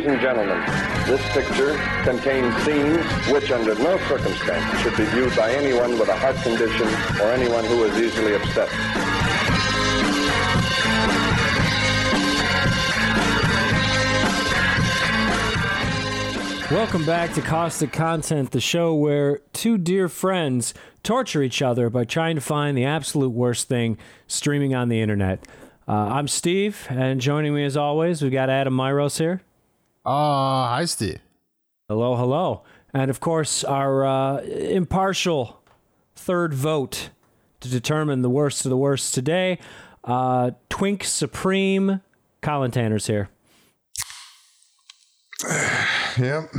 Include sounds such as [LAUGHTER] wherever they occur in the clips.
Ladies and gentlemen, this picture contains scenes which, under no circumstance should be viewed by anyone with a heart condition or anyone who is easily upset. Welcome back to Caustic Content, the show where two dear friends torture each other by trying to find the absolute worst thing streaming on the internet. Uh, I'm Steve, and joining me as always, we've got Adam Myros here. Uh, hi, Steve. Hello, hello. And of course, our uh, impartial third vote to determine the worst of the worst today, uh, Twink Supreme, Colin Tanner's here. [SIGHS] Yep.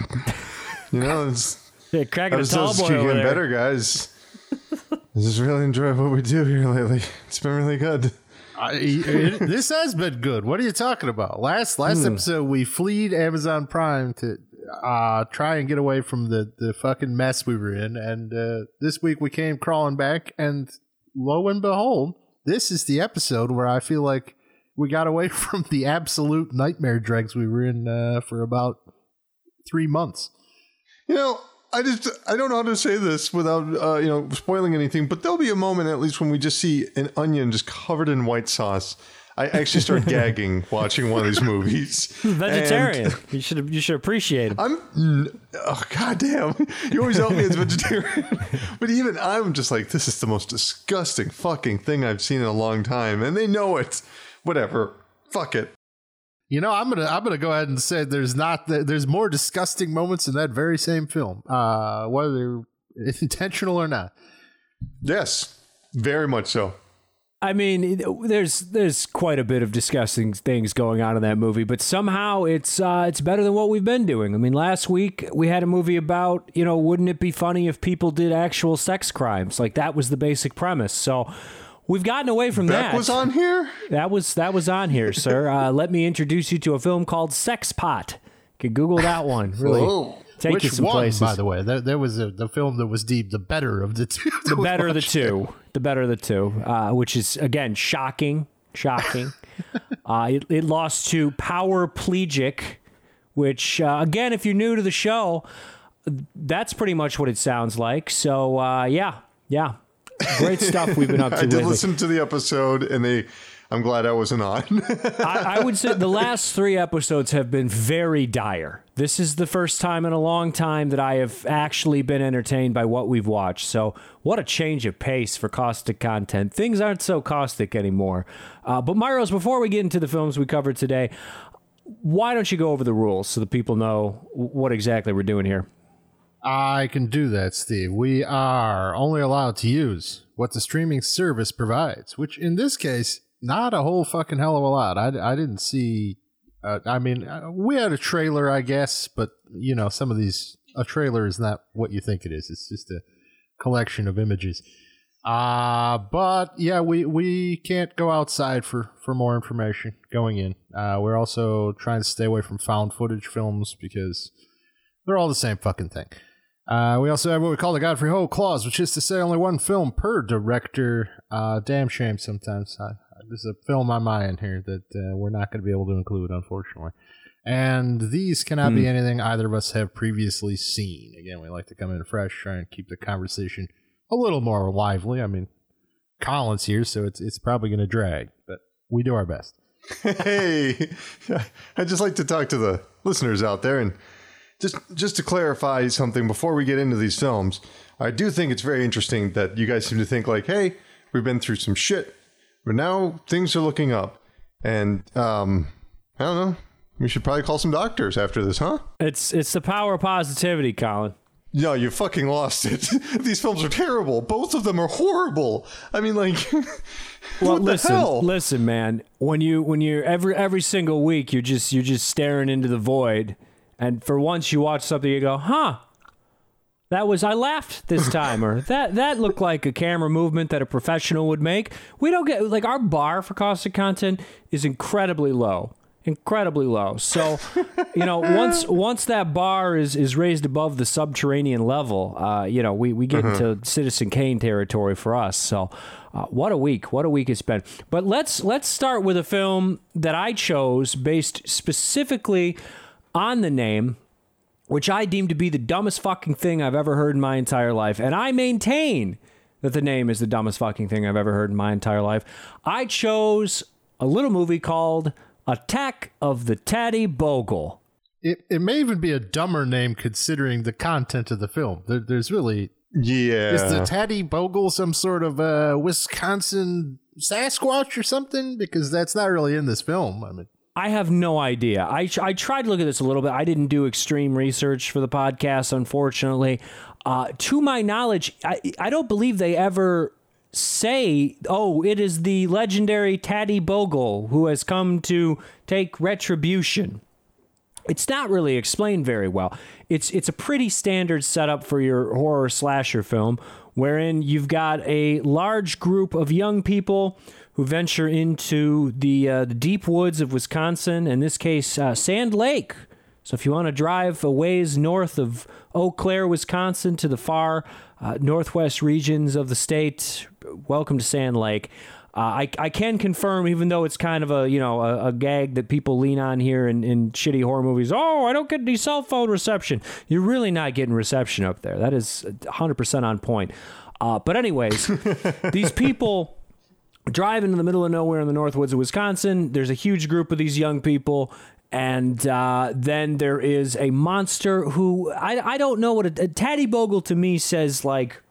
You know, it's [LAUGHS] Yeah, cracking a tall boy over getting there. better, guys. I just really enjoy what we do here lately. It's been really good. I, it, this has been good. What are you talking about? Last last episode, we fleed Amazon Prime to uh, try and get away from the, the fucking mess we were in, and uh, this week we came crawling back, and lo and behold, this is the episode where I feel like we got away [LAUGHS] from the absolute nightmare dregs we were in uh, for about three months. You know, I just I don't know how to say this without uh, you know spoiling anything, but there'll be a moment at least when we just see an onion just covered in white sauce. I actually start [LAUGHS] gagging watching one of these movies. [LAUGHS] Vegetarian. And you should you should appreciate him. I'm oh goddamn! You always help me as vegetarian, [LAUGHS] but even I'm just like this is the most disgusting fucking thing I've seen in a long time, and they know it. Whatever, fuck it. You know, I'm gonna I'm gonna go ahead and say there's not there's more disgusting moments in that very same film, uh, whether [LAUGHS] intentional or not. Yes, very much so. I mean, there's there's quite a bit of disgusting things going on in that movie, but somehow it's uh, it's better than what we've been doing. I mean, last week we had a movie about you know, wouldn't it be funny if people did actual sex crimes? Like that was the basic premise. So we've gotten away from Beck that. was on here. That was that was on here, sir. Uh, [LAUGHS] let me introduce you to a film called Sex Pot. You can Google that one. Really Whoa. take Which you some one, places. by the way? There, there was a, the film that was deemed the better of the two. the [LAUGHS] better of the two. The better of the two, uh, which is again shocking, shocking. [LAUGHS] uh, it, it lost to Power Plegic, which uh, again, if you're new to the show, that's pretty much what it sounds like. So uh, yeah, yeah, great stuff we've been up [LAUGHS] to I did lately. listen to the episode, and they. I'm glad I wasn't on. [LAUGHS] I, I would say the last three episodes have been very dire. This is the first time in a long time that I have actually been entertained by what we've watched. So, what a change of pace for caustic content. Things aren't so caustic anymore. Uh, but, Myros, before we get into the films we covered today, why don't you go over the rules so the people know what exactly we're doing here? I can do that, Steve. We are only allowed to use what the streaming service provides, which in this case, not a whole fucking hell of a lot. I, I didn't see. Uh, I mean, uh, we had a trailer, I guess, but you know, some of these a trailer is not what you think it is. It's just a collection of images. Uh but yeah, we we can't go outside for for more information going in. Uh, we're also trying to stay away from found footage films because they're all the same fucking thing. Uh, we also have what we call the Godfrey Ho clause, which is to say only one film per director. Uh, damn shame sometimes. I, there's a film on my end here that uh, we're not going to be able to include, unfortunately. And these cannot be anything either of us have previously seen. Again, we like to come in fresh, try and keep the conversation a little more lively. I mean, Colin's here, so it's it's probably going to drag, but we do our best. [LAUGHS] hey, [LAUGHS] I'd just like to talk to the listeners out there and just just to clarify something before we get into these films. I do think it's very interesting that you guys seem to think like, hey, we've been through some shit, but now things are looking up, and um, I don't know. We should probably call some doctors after this, huh? It's it's the power of positivity, Colin. No, you fucking lost it. [LAUGHS] These films are terrible. Both of them are horrible. I mean, like, [LAUGHS] Well, what the listen, hell? listen, man. When you when you're every every single week, you're just you're just staring into the void, and for once you watch something, you go, "Huh, that was I laughed this [LAUGHS] time," or "That that looked like a camera movement that a professional would make." We don't get like our bar for caustic content is incredibly low. Incredibly low. So, [LAUGHS] you know, once once that bar is is raised above the subterranean level, uh, you know, we, we get into Citizen Kane territory for us. So, uh, what a week! What a week it's been. But let's let's start with a film that I chose based specifically on the name, which I deem to be the dumbest fucking thing I've ever heard in my entire life. And I maintain that the name is the dumbest fucking thing I've ever heard in my entire life. I chose a little movie called Attack of the Tattie Bogle. It, it may even be a dumber name considering the content of the film. There, there's really Yeah. is the Tattie Bogle some sort of uh, Wisconsin Sasquatch or something? Because that's not really in this film. I mean, I have no idea. I, I tried to look at this a little bit. I didn't do extreme research for the podcast, unfortunately. Uh, to my knowledge, I, I don't believe they ever say, oh, it is the legendary Tattie Bogle who has come to take retribution. It's not really explained very well. It's it's a pretty standard setup for your horror slasher film, wherein you've got a large group of young people who venture into the uh, the deep woods of Wisconsin. In this case, uh, Sand Lake. So if you want to drive a ways north of Eau Claire, Wisconsin, to the far uh, northwest regions of the state, welcome to Sand Lake. Uh, I, I can confirm, even though it's kind of a you know a, a gag that people lean on here in, in shitty horror movies. Oh, I don't get any cell phone reception. You're really not getting reception up there. That is 100 percent on point. Uh, but anyways, [LAUGHS] these people drive into the middle of nowhere in the north woods of Wisconsin. There's a huge group of these young people. And uh, then there is a monster who I, I don't know what a, a Tattie Bogle to me says like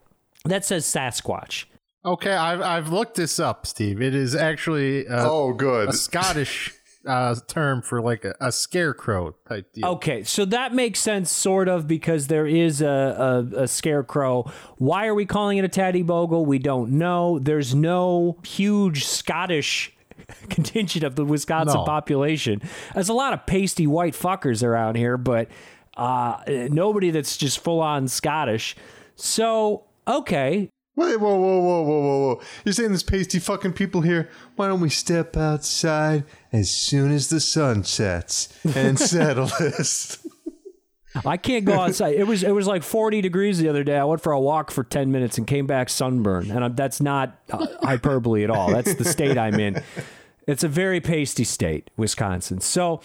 that says Sasquatch. okay, I've I've looked this up, Steve. It is actually uh, oh, good. a Scottish [LAUGHS] uh, term for like a, a scarecrow type deal. Okay, so that makes sense, sort of, because there is a, a, a scarecrow. Why are we calling it a Tattie Bogle? We don't know. There's no huge Scottish [LAUGHS] contingent of the Wisconsin No. population. There's a lot of pasty white fuckers around here, but uh, nobody that's just full on Scottish. So, okay, Wait, whoa, whoa, whoa, whoa, whoa, whoa. You're saying there's pasty fucking people here? Why don't we step outside as soon as the sun sets and [LAUGHS] settle this? I can't go outside. It was it was like 40 degrees the other day. I went for a walk for 10 minutes and came back sunburned. And I'm, that's not uh, hyperbole at all. That's the state I'm in. It's a very pasty state, Wisconsin. So,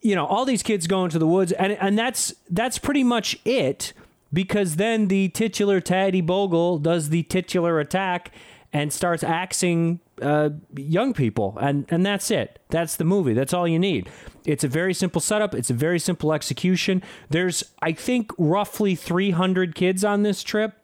you know, all these kids go into the woods and and that's that's pretty much it because then the titular Tattie Bogle does the titular attack and starts axing uh, young people, and and that's it. That's the movie. That's all you need. It's a very simple setup. It's a very simple execution. There's, I think, roughly 300 kids on this trip.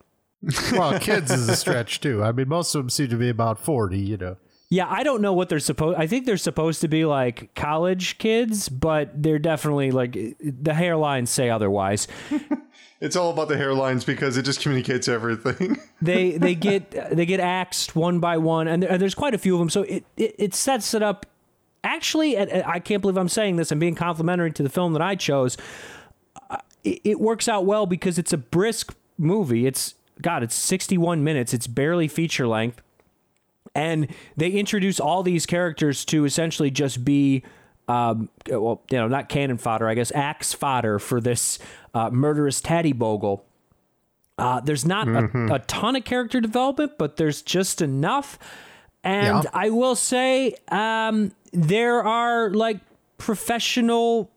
Well, kids is a stretch too. I mean, most of them seem to be about forty. You know. Yeah, I don't know what they're supposed. I think they're supposed to be like college kids, but they're definitely like the hairlines say otherwise. [LAUGHS] It's all about the hairlines because it just communicates everything. [LAUGHS] they they get they get axed one by one, and there- there's quite a few of them. So it it, it sets it up. Actually, I can't believe I'm saying this. I'm being complimentary to the film that I chose. Uh, It, it works out well because it's a brisk movie. It's God, it's 61 minutes. It's barely feature length, and they introduce all these characters to essentially just be. Um, well, you know, not cannon fodder, I guess, axe fodder for this uh, murderous Tattie Bogle. Uh, there's not a, a ton of character development, but there's just enough. And Yeah. I will say, um, there are like professional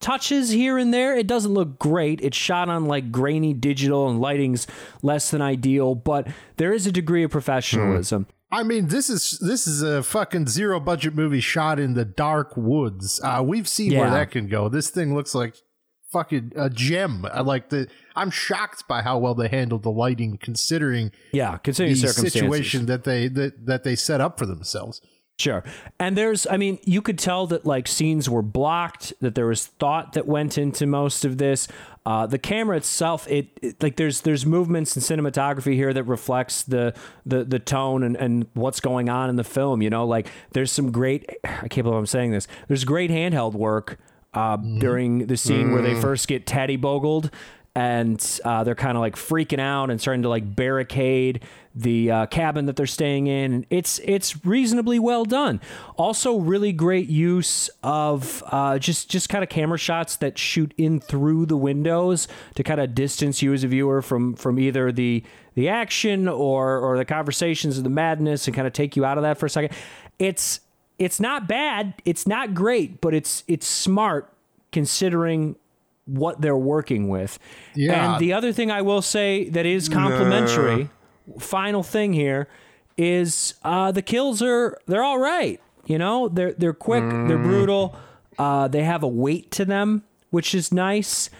touches here and there. It doesn't look great. It's shot on like grainy digital and lighting's less than ideal, but there is a degree of professionalism. I mean, this is this is a fucking zero budget movie shot in the dark woods. Uh, we've seen where that can go. This thing looks like fucking a gem. I like the. I'm shocked by how well they handled the lighting, considering Yeah, considering the situation that they that, that they set up for themselves. Sure. And there's, I mean, you could tell that like scenes were blocked, that there was thought that went into most of this. Uh, the camera itself, it, it like there's there's movements and cinematography here that reflects the the the tone and, and what's going on in the film. You know, like there's some great. I can't believe I'm saying this. There's great handheld work uh, during the scene where they first get Teddy bogled. And uh, they're kind of like freaking out and starting to like barricade the uh, cabin that they're staying in. It's it's reasonably well done. Also, really great use of uh, just just kind of camera shots that shoot in through the windows to kind of distance you as a viewer from from either the the action or or the conversations or the madness and kind of take you out of that for a second. It's it's not bad. It's not great, but it's it's smart considering what they're working with. Yeah. And the other thing I will say that is complimentary, final thing here, is uh, the kills are they're all right. You know, they're they're quick, they're brutal. Uh, they have a weight to them, which is nice.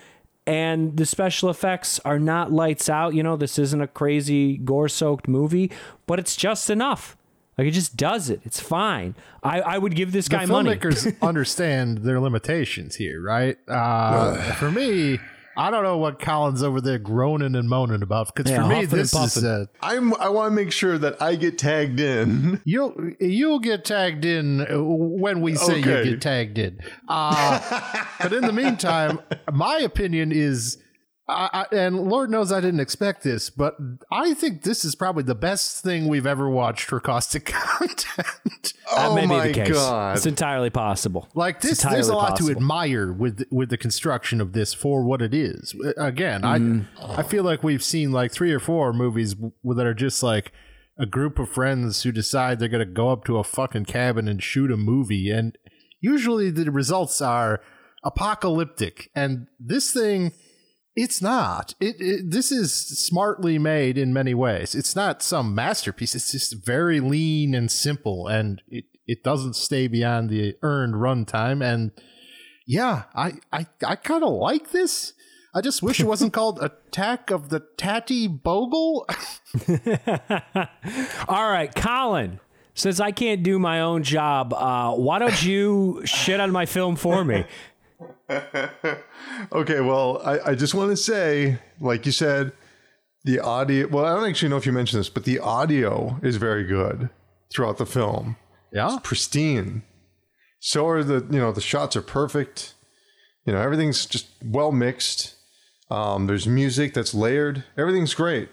And the special effects are not lights out. You know, this isn't a crazy gore soaked movie, but it's just enough. Like it just does it. It's fine. I, I would give this the guy money. filmmakers [LAUGHS] understand their limitations here, right? Uh, for me, I don't know what Colin's over there groaning and moaning about because Yeah, for me, this is puffing. uh, I'm. I want to make sure that I get tagged in. [LAUGHS] you'll you'll get tagged in uh, when we say you Okay. get tagged in. Uh, but in the meantime, [LAUGHS] my opinion is. I, I, and Lord knows I didn't expect this, but I think this is probably the best thing we've ever watched for caustic [LAUGHS] content. That oh may my be the case. god! It's entirely possible. Like this, there's a entirely lot to admire with with the construction of this for what it is. Again, Mm-hmm. I I feel like we've seen like three or four movies that are just like a group of friends who decide they're gonna go up to a fucking cabin and shoot a movie, and usually the results are apocalyptic. And this thing, it's not. It, it this is smartly made in many ways. It's not some masterpiece. It's just very lean and simple, and it it doesn't stay beyond the earned runtime. And yeah, I I I kind of like this. I just wish it wasn't [LAUGHS] called Attack of the Tattie Bogle. [LAUGHS] All right, Colin. Since I can't do my own job, uh, why don't you [LAUGHS] shit on my film for me? [LAUGHS] Okay, well, I, I just want to say, like you said, the audio. Well, I don't actually know if you mentioned this, but the audio is very good throughout the film. yeah, Pristine. So are the you know the shots are perfect. You know everything's just well mixed. Um, there's music that's layered. Everything's great,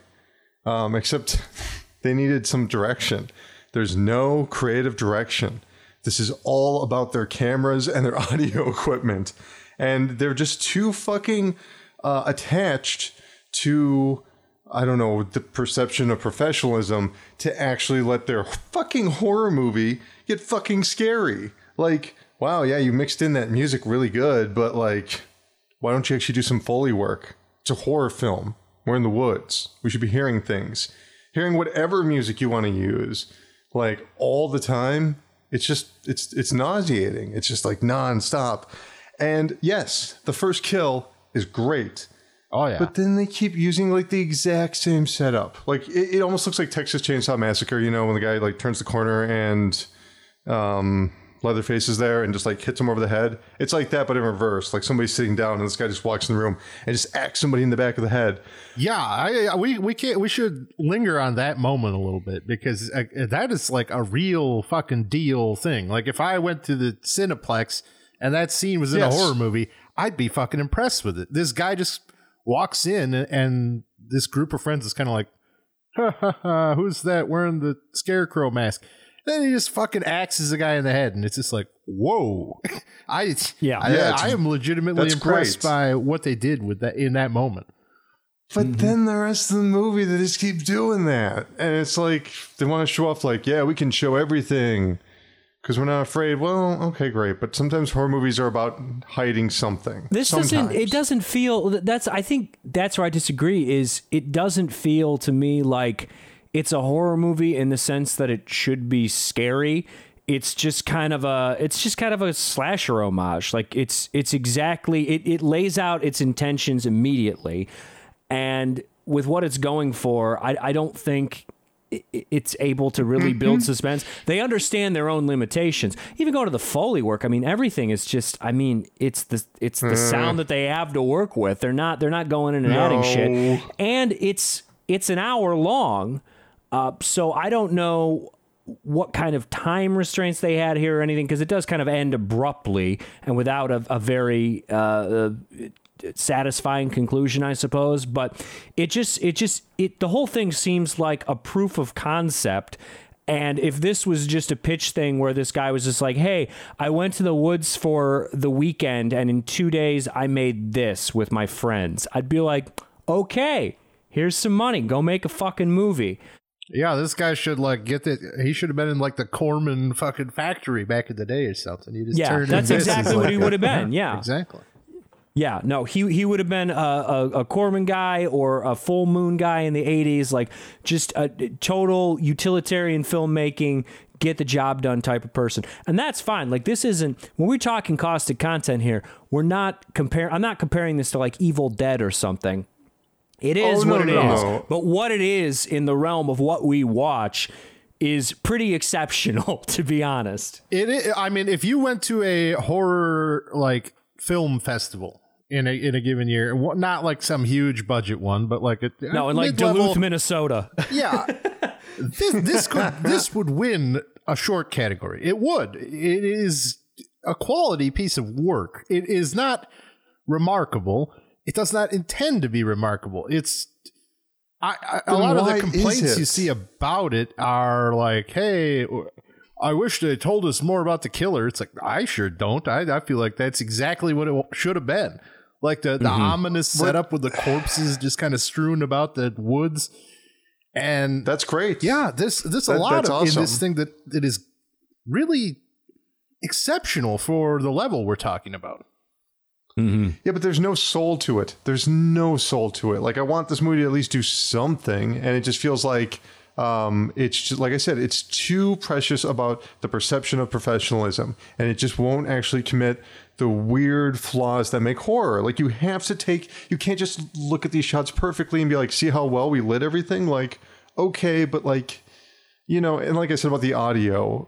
um, except [LAUGHS] they needed some direction. There's no creative direction. This is all about their cameras and their [LAUGHS] audio equipment, and they're just too fucking uh, attached to I don't know the perception of professionalism to actually let their fucking horror movie get fucking scary. Like, wow, yeah, you mixed in that music really good, but like, why don't you actually do some foley work? It's a horror film. We're in the woods. We should be hearing things, hearing whatever music you want to use, like all the time. It's just it's it's nauseating. It's just like nonstop. And yes, the first kill is great. oh yeah. But then they keep using like the exact same setup. Like it, it almost looks like Texas Chainsaw Massacre, you know, when the guy like turns the corner and um Leatherface is there and just like hits him over the head. It's like that, but in reverse. Like somebody's sitting down and this guy just walks in the room and just acts somebody in the back of the head. Yeah, I, we we can't we should linger on that moment a little bit because uh, that is like a real fucking deal thing. Like if I went to the Cineplex and that scene was in Yes. a horror movie, I'd be fucking impressed with it. This guy just walks in and, and this group of friends is kind of like, ha, ha, ha, who's that wearing the scarecrow mask? Then he just fucking axes the guy in the head, and it's just like, whoa! [LAUGHS] I Yeah. I, Yeah, I am legitimately impressed great. by what they did with that in that moment. But mm-hmm. then the rest of the movie, they just keep doing that. And it's like, they want to show off, like, yeah, we can show everything because we're not afraid. Well, okay, great. But sometimes horror movies are about hiding something. This Sometimes. doesn't. It doesn't feel. That's. I think that's where I disagree. Is it doesn't feel to me like it's a horror movie in the sense that it should be scary. It's just kind of a. It's just kind of a slasher homage. Like it's. It's exactly. It. It lays out its intentions immediately, and with what it's going for, I. I don't think it's able to really build suspense. They understand their own limitations. Even going to the foley work. I mean, everything is just. I mean, it's the it's the sound that they have to work with. They're not they're not going in and adding shit. And it's it's an hour long. Uh, so I don't know what kind of time restraints they had here or anything because it does kind of end abruptly and without a, a very uh, uh, satisfying conclusion, I suppose. But it just, it just, it the whole thing seems like a proof of concept. And if this was just a pitch thing where this guy was just like, "Hey, I went to the woods for the weekend, and in two days I made this with my friends," I'd be like, "Okay, here's some money. Go make a fucking movie." Yeah, this guy should like get the. He should have been in like the Corman fucking factory back in the day or something. He just Yeah, turned that's in this. He's exactly what like he would have been. [LAUGHS] Yeah. exactly. Yeah, no, he he would have been a, a, a Corman guy or a Full Moon guy in the '80s, like just a total utilitarian filmmaking, get the job done type of person, and that's fine. Like this isn't when we're talking caustic content here. We're not comparing. I'm not comparing this to like Evil Dead or something. It oh, is Oh, no, what it is, no. but what it is in the realm of what we watch is pretty exceptional, [LAUGHS] to be honest. It, i I mean, if you went to a horror like film festival in a in a given year, not like some huge budget one, but like a No, in like Duluth, Minnesota. [LAUGHS] yeah, this this could this would win a short category. It would. It is a quality piece of work. It is not remarkable. It does not intend to be remarkable. It's I, I, a lot of the complaints you see about it are like, "Hey, I wish they told us more about the killer." It's like I sure don't. I, I feel like that's exactly what it should have been. Like the, the ominous setup with the corpses just kind of strewn about the woods, and That's great. yeah, this this a lot that's of in this thing that that is really exceptional for the level we're talking about. Yeah, but there's no soul to it. There's no soul to it. Like I want this movie to at least do something, and it just feels like um, it's just like I said, it's too precious about the perception of professionalism, and it just won't actually commit the weird flaws that make horror. Like you have to take, you can't just look at these shots perfectly and be like, see how well we lit everything. Like okay, but like you know, and like I said about the audio,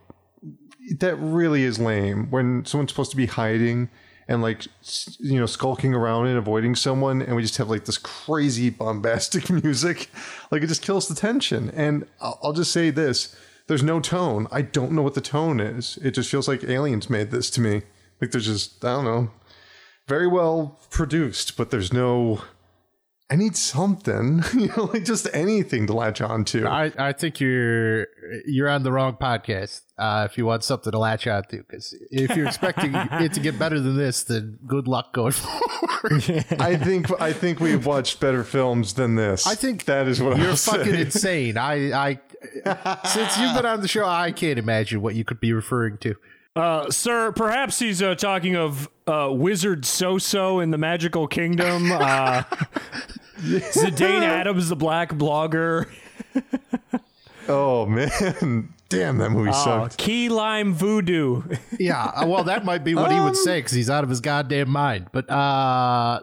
that really is lame when someone's supposed to be hiding and like you know skulking around and avoiding someone and we just have like this crazy bombastic [LAUGHS] music. Like it just kills the tension. And i'll, just say this there's no tone. I don't know what the tone is. It just feels like aliens made this to me like there's just i don't know very well produced but there's no i need something [LAUGHS] you know like just anything to latch on to I, I think you're you're on the wrong podcast uh, if you want something to latch on to. Because if you're expecting it to get better than this, then good luck going [LAUGHS] forward. I think I think we've watched better films than this. I think that is what you're I'll fucking say. insane. I, I since you've been on the show, I can't imagine what you could be referring to. Uh, sir, perhaps he's uh, talking of uh, Wizard So-So in the Magical Kingdom. Uh, [LAUGHS] Zidane Adams, the black blogger. [LAUGHS] Oh man, damn that movie Oh, sucked. Key Lime Voodoo. [LAUGHS] Yeah, uh, well, that might be what he would say because he's out of his goddamn mind. But uh,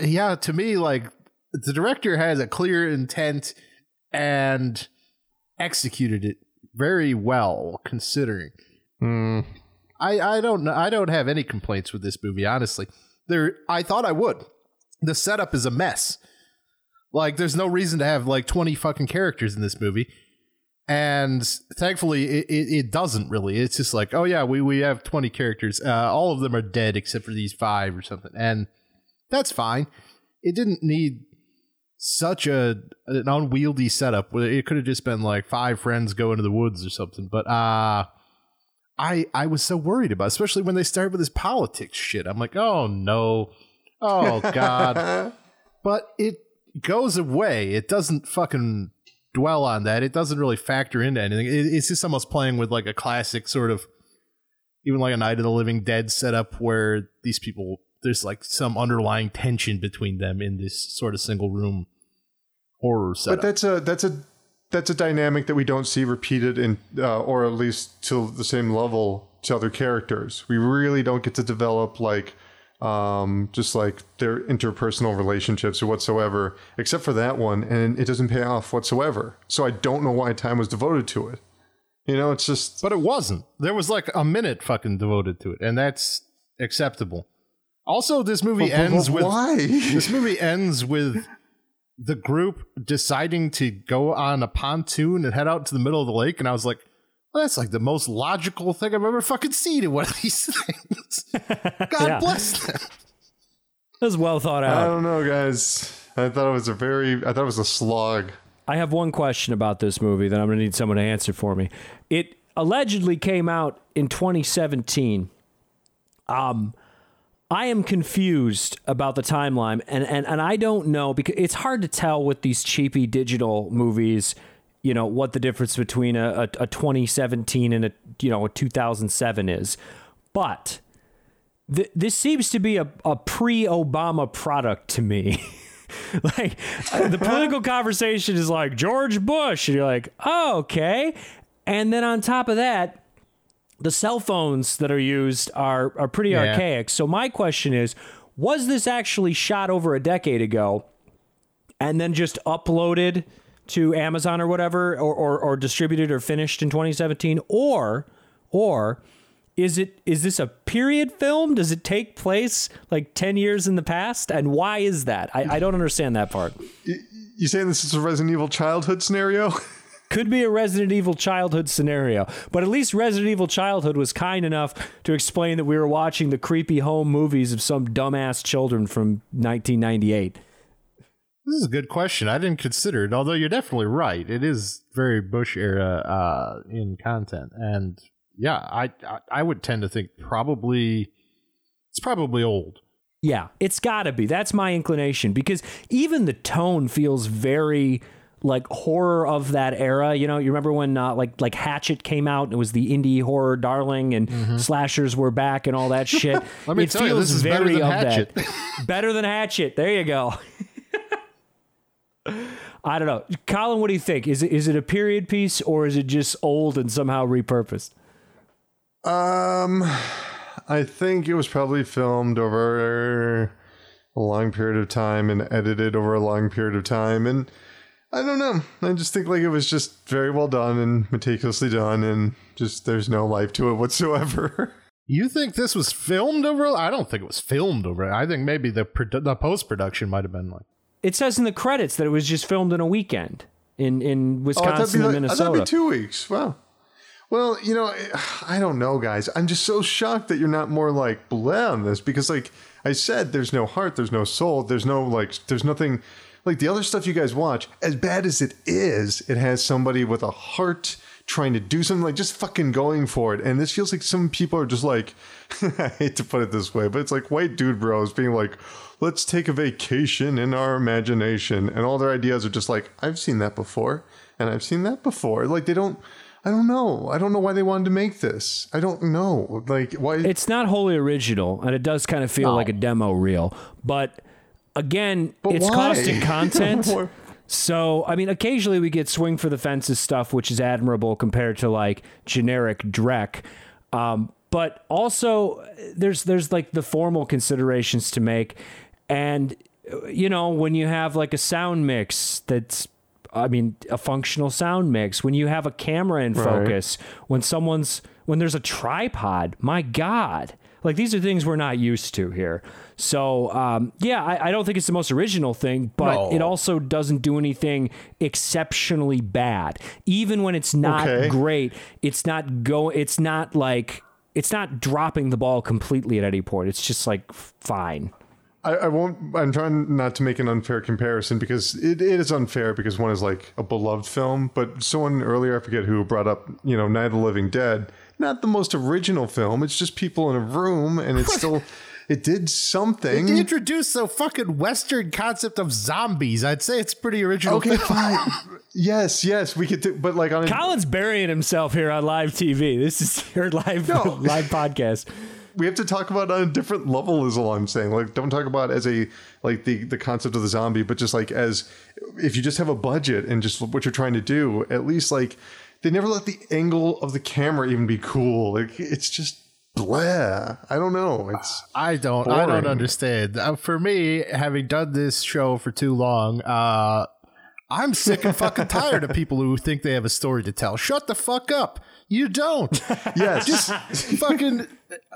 yeah, to me, like the director has a clear intent and executed it very well, considering. Hmm. I I don't. I don't have any complaints with this movie, honestly. There, I thought I would. The setup is a mess. Like, there's no reason to have like 20 fucking characters in this movie and thankfully it, it, it doesn't really it's just like oh yeah we, we have 20 characters uh, all of them are dead except for these five or something and that's fine it didn't need such a an unwieldy setup it could have just been like five friends go into the woods or something but uh i i was so worried about especially when they started with this politics shit i'm like oh no oh god [LAUGHS] but it goes away. It doesn't fucking dwell on that. It doesn't really factor into anything. It, it's just almost playing with like a classic sort of, even like a Night of the Living Dead setup where these people, there's like some underlying tension between them in this sort of single room horror setup. But that's a that's a that's a dynamic that we don't see repeated in, uh, or at least to the same level to other characters. We really don't get to develop like um, just like their interpersonal relationships or whatsoever, except for that one, and it doesn't pay off whatsoever. So I don't know why time was devoted to it. You know, it's just But it wasn't. There was like a minute fucking devoted to it, and that's acceptable. Also, this movie But- but- ends but with why? this movie ends with the group deciding to go on a pontoon and head out to the middle of the lake, and I was like, well, that's like the most logical thing I've ever fucking seen in one of these [LAUGHS] things. [LAUGHS] God Yeah. bless them. That was well thought out. I don't know, guys. I thought it was a very I thought it was a slog. I have one question about this movie that I'm going to need someone to answer for me. It allegedly came out in 2017. Um, I am confused about the timeline, and, and, and I don't know because it's hard to tell with these cheapy digital movies, you know, what the difference between a, a, a 2017 and a you know a 2007 is. But th- this seems to be a, a pre-Obama product to me. [LAUGHS] like uh, the political [LAUGHS] conversation is like George Bush, and you're like, oh, okay. And then on top of that, the cell phones that are used are are pretty Yeah. archaic. So my question is, was this actually shot over a decade ago and then just uploaded to Amazon or whatever or, or, or distributed or finished in 2017 or or is it is this a period film? Does it take place like 10 years in the past? And why is that? I, I don't understand that part. You saying this is a Resident Evil childhood scenario? [LAUGHS] Could be a Resident Evil childhood scenario, but at least Resident Evil childhood was kind enough to explain that we were watching the creepy home movies of some dumbass children from 1998. This is a good question. I didn't consider it, although you're definitely right. It is very Bush era uh, in content, and yeah, I, I I would tend to think probably it's probably old. Yeah, it's got to be. That's my inclination because even the tone feels very like horror of that era. You know, you remember when uh, like like Hatchet came out and it was the indie horror darling and slashers were back and all that [LAUGHS] shit. Mm-hmm. Let me it tell you, this is better very than of Hatchet. that. [LAUGHS] [LAUGHS] better than Hatchet. There you go. I don't know, Colin. What do you think? Is it is it a period piece or is it just old and somehow repurposed? Um, I think it was probably filmed over a long period of time and edited over a long period of time. And I don't know. I just think like it was just very well done and meticulously done, and just there's no life to it whatsoever. [LAUGHS] You think this was filmed over? I don't think it was filmed over. I think maybe the produ- the post production might have been like. It says in the credits that it was just filmed in a weekend in in Oh, I thought it'd Wisconsin be and like- I thought Minnesota. it'd be two weeks. Wow. Well, you know, [SIGHS] I don't know, guys. I'm just so shocked that you're not more like bleh on this because, like I said, there's no heart, there's no soul, there's no like, there's nothing like the other stuff you guys watch. As bad as it is, it has somebody with a heart trying to do something like just fucking going for it. And this feels like some people are just like, [LAUGHS] I hate to put it this way, but it's like white dude bros being like, let's take a vacation in our imagination. And all their ideas are just like, I've seen that before. And I've seen that before. Like they don't, I don't know. I don't know why they wanted to make this. I don't know. Like why. it's not wholly original, and it does kind of feel like a demo reel. But again, But it's why? constant [LAUGHS] content. So, I mean, occasionally we get swing for the fences stuff, which is admirable compared to like generic Drek. Um, but also, there's there's like the formal considerations to make, and you know when you have like a sound mix that's I mean, a functional sound mix, when you have a camera in focus, when someone's when there's a tripod, my God. Like these are things we're not used to here. So um, yeah, I, I don't think it's the most original thing, but No. it also doesn't do anything exceptionally bad. Even when it's not Okay. great, it's not go. It's not like it's not dropping the ball completely at any point. It's just like fine. I, I won't. I'm trying not to make an unfair comparison because it, it is unfair because one is like a beloved film, but someone earlier I forget who brought up you know Night of the Living Dead. Not the most original film. It's just people in a room, and it's still. [LAUGHS] It did something. They introduced the fucking Western concept of zombies. I'd say it's pretty original. Okay, fine. yes, yes, we could. Do, but like on a, Colin's burying himself here on live TV. This is [LAUGHS] your live No. [LAUGHS] live podcast. we have to talk about it on a different level is all i'm saying like don't talk about it as a like the the concept of the zombie but just like as if you just have a budget and just what you're trying to do at least like they never let the angle of the camera even be cool like it's just blah i don't know it's I don't. I don't understand. Uh, for me, having done this show for too long, uh, I'm sick and fucking tired of people who think they have a story to tell. Shut the fuck up. You don't. [LAUGHS] yes fucking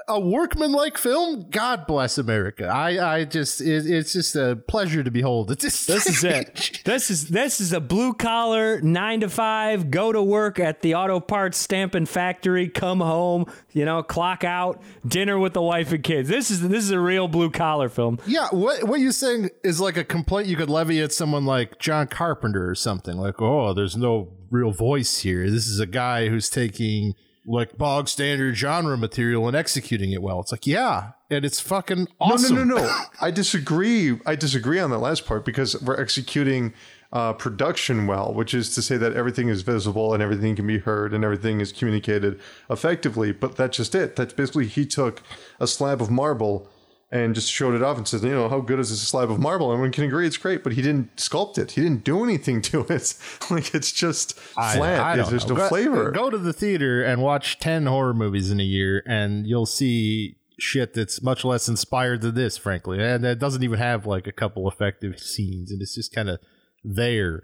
a workmanlike film. God bless America. I, I just, it, it's just a pleasure to behold. [LAUGHS] It's just, This is it. This is this is a blue collar nine to five. Go to work at the auto parts stamping factory. Come home. You know, clock out. Dinner with the wife and kids. This is this is a real blue collar film. Yeah, what what you saying is like a complaint you could levy at someone like John Carpenter or something. Like, oh, there's no real voice here. This is a guy who's taking like bog standard genre material and executing it well. It's like, yeah, and it's fucking awesome. No, no, no, no. [LAUGHS] I disagree. I disagree on that last part because we're executing uh, production well, which is to say that everything is visible and everything can be heard and everything is communicated effectively. But that's just it. That's basically he took a slab of marble and just showed it off and said, you know, how good is this slab of marble? Everyone can agree it's great, but he didn't sculpt it. He didn't do anything [LAUGHS] to it. [LAUGHS] like it's just flat. It's- There's no go, flavor. Go to the theater and watch 10 horror movies in a year, and you'll see shit that's much less inspired than this, frankly. And that doesn't even have like a couple effective scenes, and it's just kind of there.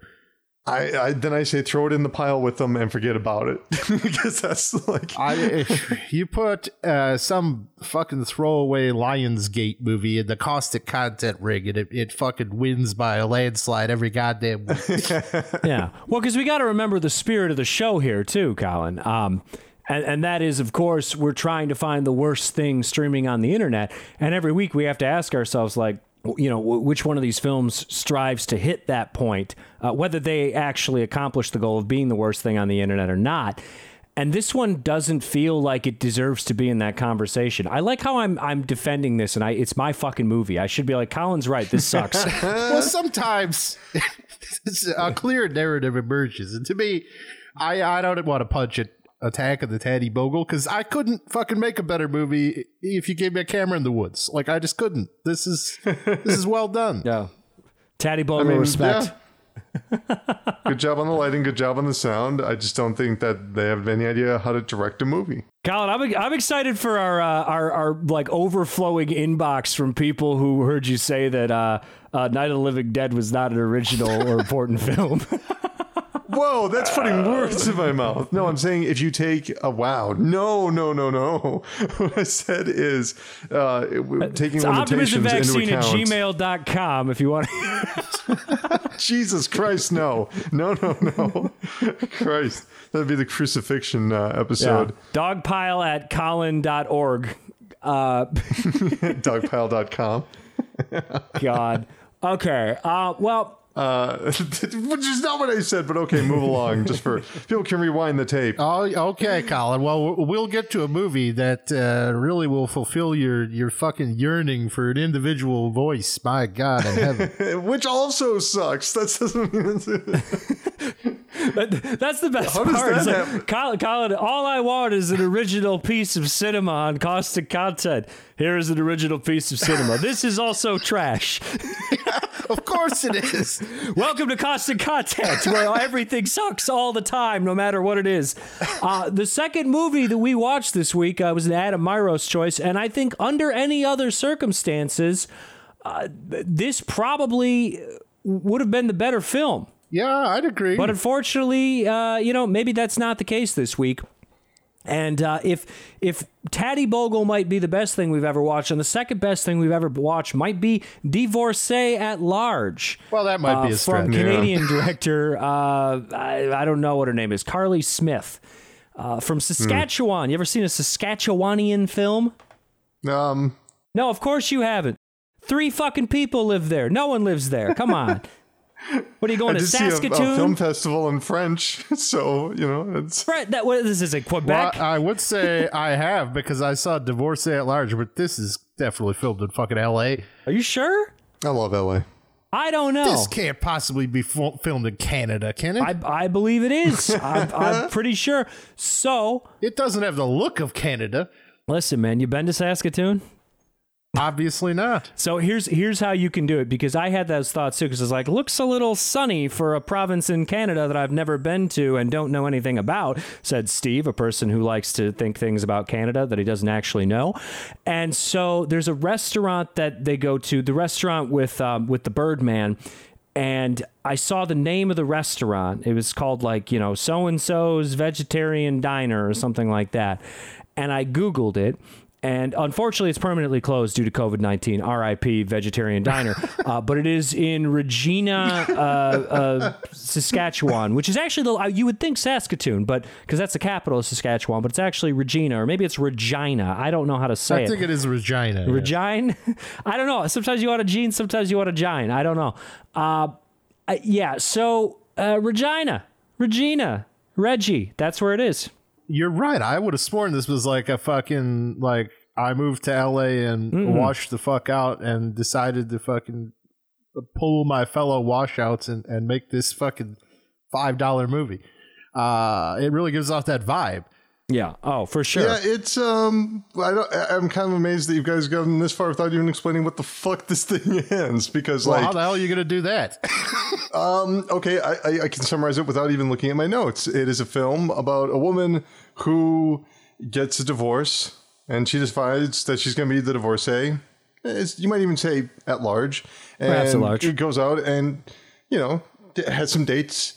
I, I then I say throw it in the pile with them and forget about it [LAUGHS] because that's like I, you put uh, some fucking throwaway Lionsgate movie in the caustic content rig, and it, it fucking wins by a landslide every goddamn week. [LAUGHS] yeah. Well, because we got to remember the spirit of the show here too, Colin. Um, and, and that is, of course, we're trying to find the worst thing streaming on the internet. And every week we have to ask ourselves, like, you know, which one of these films strives to hit that point, uh, whether they actually accomplish the goal of being the worst thing on the internet or not. And this one doesn't feel like it deserves to be in that conversation. I like how I'm I'm defending this, and I it's my fucking movie. I should be like, Colin's right. This sucks. [LAUGHS] [LAUGHS] well, sometimes [LAUGHS] a clear narrative emerges, and to me, I I don't want to punch at Attack of the Tattie Bogle because I couldn't fucking make a better movie if you gave me a camera in the woods. Like I just couldn't. This is this is well done. [LAUGHS] yeah. Tattie Bogle mean, respect. yeah. [LAUGHS] good job on the lighting, good job on the sound. I just don't think that they have any idea how to direct a movie. Colin, I'm, I'm excited for our, uh, our our like overflowing inbox from people who heard you say that uh, uh, Night of the Living Dead was not an original or important [LAUGHS] film. Whoa, that's putting words in my mouth. No, I'm saying if you take a wow, no, no, no, no. [LAUGHS] What I said is uh, it- taking it's limitations into optimismvaccine at account. gmail.com if you want. [LAUGHS] [LAUGHS] Jesus Christ, no, no, no, no, Christ, that'd be the crucifixion uh, episode. Dogpile at colin.org. Uh, Dogpile.com. God. Okay. Uh, well, Uh, [LAUGHS] which is not what I said, but okay, move along. Just for [LAUGHS] people can rewind the tape. Oh, okay, Colin. Well, we'll get to a movie that uh, really will fulfill your your fucking yearning for an individual voice. My God in heaven. [LAUGHS] Which also sucks. That doesn't mean That- That's the best How does part. that It's like. Colin, Colin, all I want is an original piece of cinema on caustic content. Here is an original piece of cinema. This is also trash. [LAUGHS] of course it is. Welcome to Caustic Content, where everything sucks all the time, no matter what it is. Uh, the second movie that we watched this week uh, was an Adam Myros choice, and I think under any other circumstances, uh, this probably would have been the better film. Yeah, I'd agree. But unfortunately, uh, you know, maybe that's not the case this week. And uh, if if Tattie Bogle might be the best thing we've ever watched, and the second best thing we've ever watched might be Divorcee at Large. Well, that might be uh, a from stretch. Canadian director. Uh, I, I don't know what her name is. Carly Smith uh, from Saskatchewan. You ever seen a Saskatchewanian film? Um, No, of course you haven't. Three fucking people live there. No one lives there. Come on. [LAUGHS] What are you going I going to did see a, a Saskatoon? film festival in French, [LAUGHS] so you know it's. Right, that what this is a Well, Quebec. I would say I have because I saw Divorcee at Large, but this is definitely filmed in fucking L.A. Are you sure? I love LA. I don't know. This can't possibly be fil- filmed in Canada, can it? I, I believe it is. [LAUGHS] I'm, I'm pretty sure. So, it doesn't have the look of Canada. listen, man, you been to Saskatoon? Obviously not. So here's here's how you can do it because I had those thoughts too because it's like looks a little sunny for a province in Canada that I've never been to and don't know anything about," said Steve, a person who likes to think things about Canada that he doesn't actually know. And so there's a restaurant that they go to, the restaurant with um, with the Birdman. And I saw the name of the restaurant. It was called like, you know, so and so's vegetarian diner or something like that. And I Googled it. And unfortunately, it's permanently closed due to COVID 19. RIP Vegetarian Diner. [LAUGHS] uh, but it is in Regina, uh, uh, Saskatchewan, which is actually, the, uh, you would think Saskatoon, but because that's the capital of Saskatchewan, but it's actually Regina, or maybe it's Regina. I don't know how to say it. I it. think it is Regina. yeah. [LAUGHS] I don't know. Sometimes you want a gene, sometimes you want a gine. I don't know. Uh, uh, yeah, so uh, Regina, Regina, Reggie, that's where it is. You're right. I would have sworn this was like a fucking like I moved to LA and washed the fuck out and decided to fucking pull my fellow washouts and, and make this fucking five dollar movie. Uh, it really gives off that vibe. Yeah. Oh, for sure. Yeah, it's um. I don't. I- I'm kind of amazed that you guys gotten this far without even explaining what the fuck this [LAUGHS] thing is. Because Well, like, how the hell are you gonna do that? [LAUGHS] Um. Okay, I, I, I can summarize it without even looking at my notes. It is a film about a woman who gets a divorce, and she decides that she's going to be the divorcee. It's, you might even say at large. And Perhaps at large. It goes out and you know has some dates.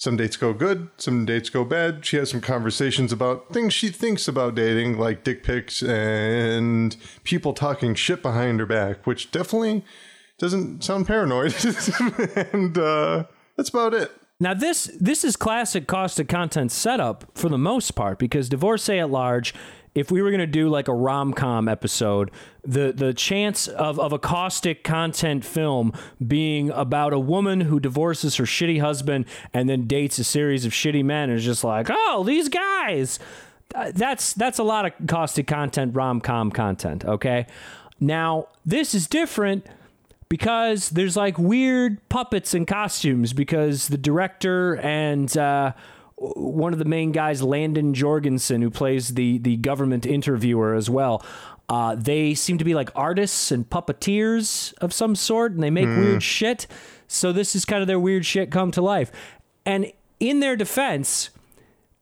Some dates go good, some dates go bad. She has some conversations about things she thinks about dating, like dick pics and people talking shit behind her back, which definitely doesn't sound paranoid. [LAUGHS] and uh, that's about it. Now this this is classic caustic content setup for the most part because divorcee at large. If we were gonna do like a rom com episode, the the chance of, of a caustic content film being about a woman who divorces her shitty husband and then dates a series of shitty men is just like, oh, these guys. Uh, That's that's a lot of caustic content, rom com content. Okay, now this is different because there's like weird puppets and costumes because the director and uh, one of the main guys, Landon Jorgensen, who plays the the government interviewer as well. Uh, they seem to be like artists and puppeteers of some sort, and they make weird shit. So this is kind of their weird shit come to life. And in their defense,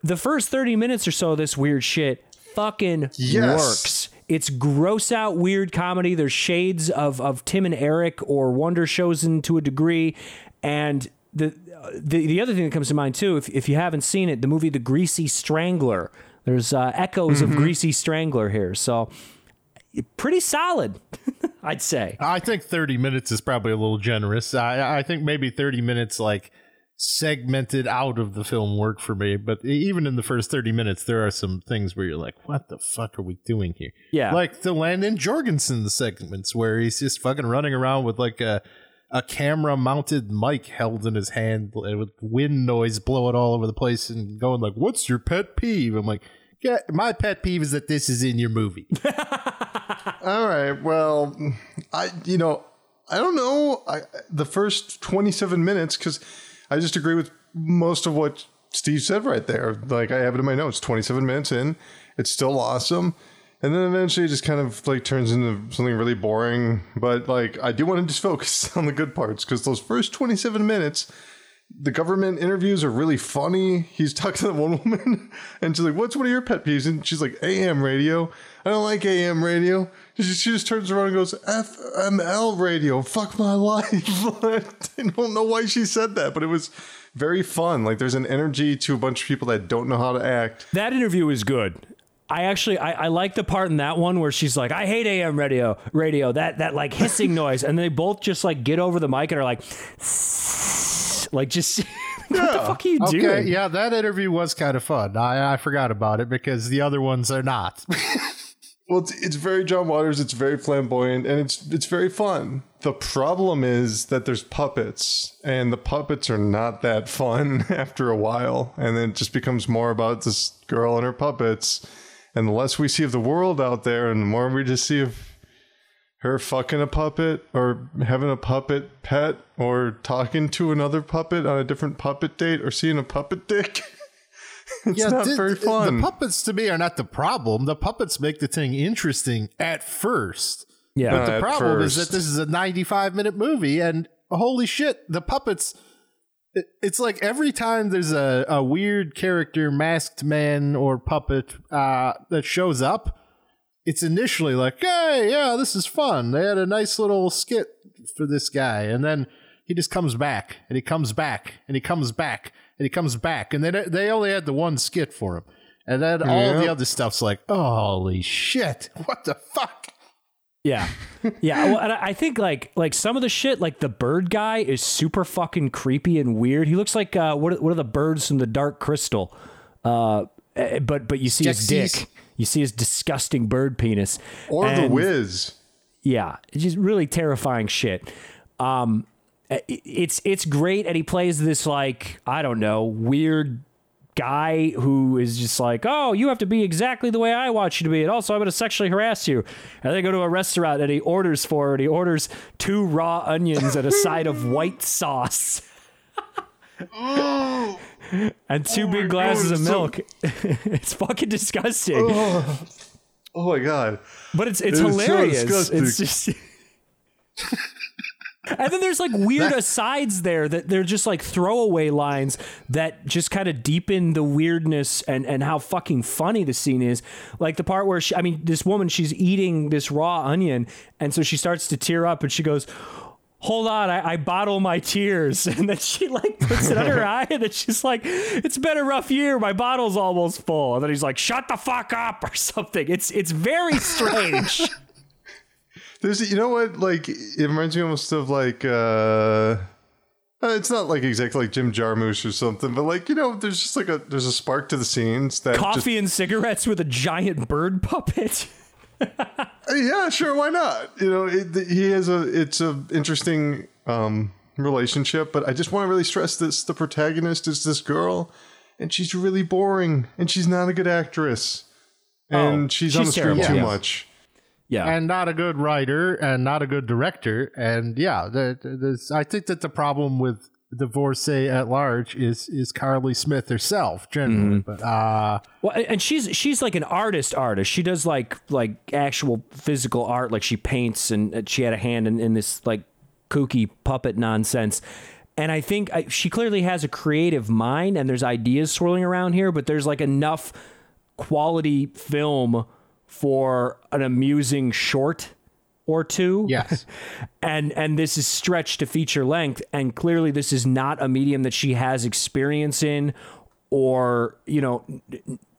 the first 30 minutes or so of this weird shit fucking Yes. works. It's gross out weird comedy. There's shades of, of Tim and Eric or Wonder Showzen in to a degree. And the, the the other thing that comes to mind too, if, if you haven't seen it, the movie The Greasy Strangler. There's uh, echoes of Greasy Strangler here. So pretty solid, [LAUGHS] I'd say. I think 30 minutes is probably a little generous. I, I think maybe 30 minutes, like segmented out of the film, work for me. But even in the first 30 minutes, there are some things where you're like, what the fuck are we doing here? Yeah. Like the Landon Jorgensen segments where he's just fucking running around with like a. A camera mounted mic held in his hand with wind noise blowing all over the place and going like, What's your pet peeve? I'm like, Yeah, my pet peeve is that this is in your movie. [LAUGHS] All right. Well, I you know I don't know. I the first twenty seven minutes because I just agree with most of what Steve said right there. Like I have it in my notes. Twenty seven minutes in, it's still awesome. And then eventually it just kind of like turns into something really boring. But like I do want to just [LAUGHS] focus on the good parts because those first 27 minutes, the government interviews are really funny. He's [LAUGHS] talking to that one woman and she's like, What's one of your pet peeves? And she's like, AM radio. I don't like AM radio. She just, she just turns around and goes, FML radio. Fuck my [LAUGHS] life. I don't know why she said that, but it was very fun. Like there's an energy to a bunch of people that don't know how to act. That interview is good. I actually I, I like the part in that one where she's like, I hate AM radio, radio, that that like hissing noise, and they both just like get over the mic and are like, like just [LAUGHS] what the fuck are you Okay, doing? yeah, that interview was kind of fun. I, I forgot about it because the other ones are not. [LAUGHS] Well, it's, it's very John Waters. It's very flamboyant, and it's it's very fun. The problem is that there's puppets, and the puppets are not that fun [LAUGHS] after a while, and then it just becomes more about this girl and her puppets. And the less we see of the world out there, and the more we just see of her fucking a puppet, or having a puppet pet, or talking to another puppet on a different puppet date, or seeing a puppet dick. [LAUGHS] it's not th- very fun. The puppets to me are not the problem. The puppets make the thing interesting at first. Yeah. But the At problem is that this is a 95 minute movie, and holy shit, the puppets. It- It's like every time there's a, a weird character, masked man or puppet uh, that shows up, it's initially like, hey, yeah, this is fun. They had a nice little skit for this guy. And then he just comes back, and he comes back, and he comes back, and he comes back. And then they only had the one skit for him. And then all the other stuff's like, holy shit, what the fuck? Yeah, yeah. Well, and I I think like like some of the shit, like the bird guy, is super fucking creepy and weird. He looks like uh, what are- what are the birds from the Dark Crystal? Uh, eh, but but you see his Skeksis. dick. You see his disgusting bird penis. or the And- Wiz. Yeah, it's just really terrifying shit. Um, it's it's great, and he plays this like I don't know weird guy who is just like, "Oh, you have to be exactly the way I want you to be," and also I'm going to sexually harass you. And they go to a restaurant and he orders for it. He orders two raw onions and a side of white sauce. [LAUGHS] and two oh big glasses of it's so- milk. [LAUGHS] it's fucking disgusting. Oh. oh my god. But it's it's It so hilarious. disgusting. it's just [LAUGHS] And then there's like weird asides there that they're just like throwaway lines that just kind of deepen the weirdness and and how fucking funny the scene is. Like the part where she, I mean, this woman she's eating this raw onion, and so she starts to tear up, and she goes. Hold on, I, I bottle my tears, [LAUGHS] and then she like puts it on her [LAUGHS] eye, and then she's like, "It's been a rough year. My bottle's almost full." And then he's like, "Shut the fuck up" [LAUGHS] or something. It's it's very strange. There's, you know what? Like, it reminds me almost of like, uh, uh, it's not like exactly like Jim Jarmusch or something, but like, you know, there's just like a there's a spark to the scenes that just Coffee and cigarettes with a giant bird puppet. Uh, yeah, sure, why not? You know, it, he has a it's a interesting um, relationship, but I just want to really stress this: the protagonist is this girl, and she's really boring, and she's not a good actress, and Oh, she's, on she's the screen terrible, too yeah. much. Yeah. and not a good writer and not a good director. And yeah, the, I think that the problem with divorcee at large is is Carly Smith herself generally. But uh, Well, and she's she's like an artist artist. She does like like actual physical art. Like she paints, and uh, she had a hand in, in this like kooky puppet nonsense. And I think I, she clearly has a creative mind, and there's ideas swirling around here. But there's like enough quality film for an amusing short or two. yes, [LAUGHS] and and this is stretched to feature length and clearly this is not a medium that she has experience in or you know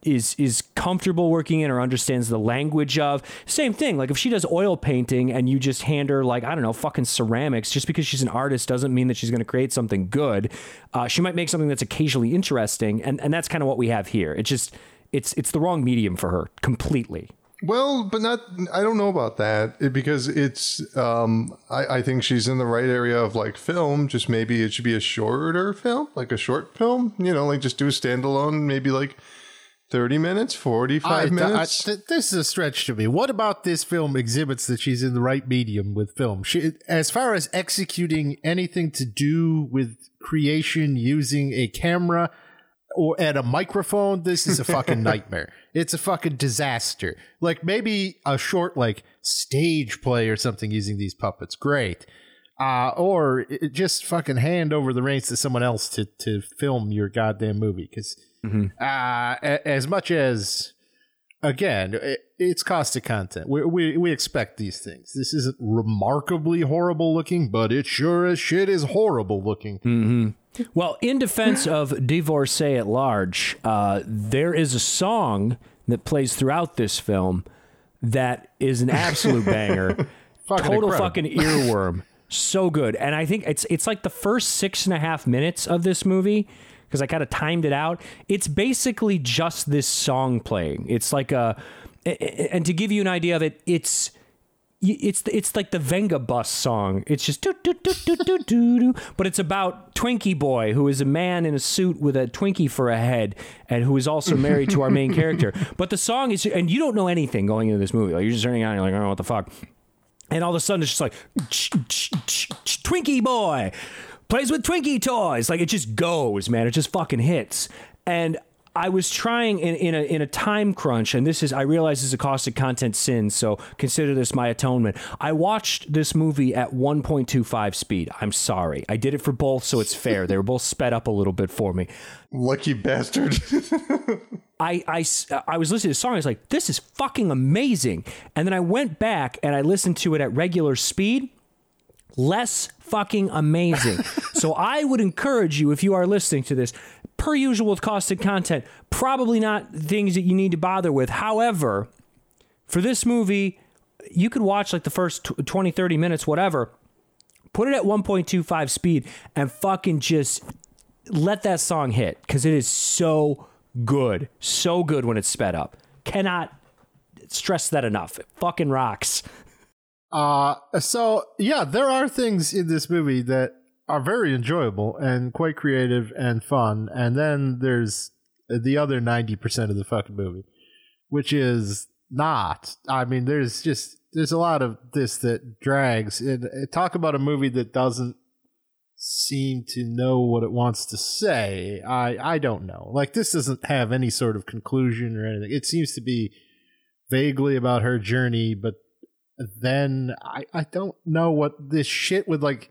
is is comfortable working in or understands the language of. Same thing like if she does oil painting and you just hand her like i don't know fucking ceramics just because she's an artist doesn't mean that she's going to create something good. Uh, she might make something that's occasionally interesting and and that's kind of what we have here. It's just it's it's the wrong medium for her completely Well, but not. I don't know about that it- because it's. Um, I, I think she's in the right area of like film. Just maybe it should be a shorter film, like a short film. You know, like just do a standalone, maybe like thirty minutes, forty-five I- five I- minutes. th- this is a stretch to me. What about this film exhibits that she's in the right medium with film? She, as far as executing anything to do with creation using a camera or at a microphone, this is a fucking nightmare. [LAUGHS] It's a fucking disaster. Like maybe a short like stage play or something using these puppets, great. Uh, or it- just fucking hand over the reins to someone else to to film your goddamn movie. Because uh, a- as much as again it, it's caustic content. We, we we expect these things. This isn't remarkably horrible looking but it sure as shit is horrible looking Well, in defense of divorcee at large, uh, there is a song that plays throughout this film that is an absolute [LAUGHS] banger, Fucking total incredible. fucking earworm, so good. And I think it's it's like the first six and a half minutes of this movie because I kind of timed it out. It's basically just this song playing. It's like a, and to give you an idea of it, it's it's it's like the Vengabus song. It's just do do do do do do do, but it's about Twinkie Boy, who is a man in a suit with a Twinkie for a head, and who is also married to our main character. [LAUGHS] But the song is, and you don't know anything going into this movie. Like you're just turning on, and you're like, oh, what the fuck. And all of a sudden, it's just like Twinkie boy plays with Twinkie toys. Like it just goes, man. It just fucking hits. And I was trying in, in a in a time crunch, and this is I realize this is a caustic content sin, so consider this my atonement. I watched this movie at 1.25 speed. I'm sorry, I did it for both, so it's fair. they were both sped up a little bit for me. Lucky bastard. [LAUGHS] I, I, I was listening to the song. I was like, this is fucking amazing. And then I went back and I listened to it at regular speed. Less fucking amazing. [LAUGHS] so I would encourage you, if you are listening to this, per usual with caustic content, probably not things that you need to bother with. However, for this movie, you could watch like the first tw- 20, 30 minutes, whatever. Put it at 1.25 speed and fucking just let that song hit because it is so good, so good when it's sped up. Cannot stress that enough. It fucking rocks. Uh so yeah there are things in this movie that are very enjoyable and quite creative and fun and then there's the other 90% of the fucking movie, which is not. I mean, there's just there's a lot of this that drags. And uh, talk about a movie that doesn't seem to know what it wants to say. I I don't know. Like this doesn't have any sort of conclusion or anything. It seems to be vaguely about her journey, but then I I don't know what this shit would like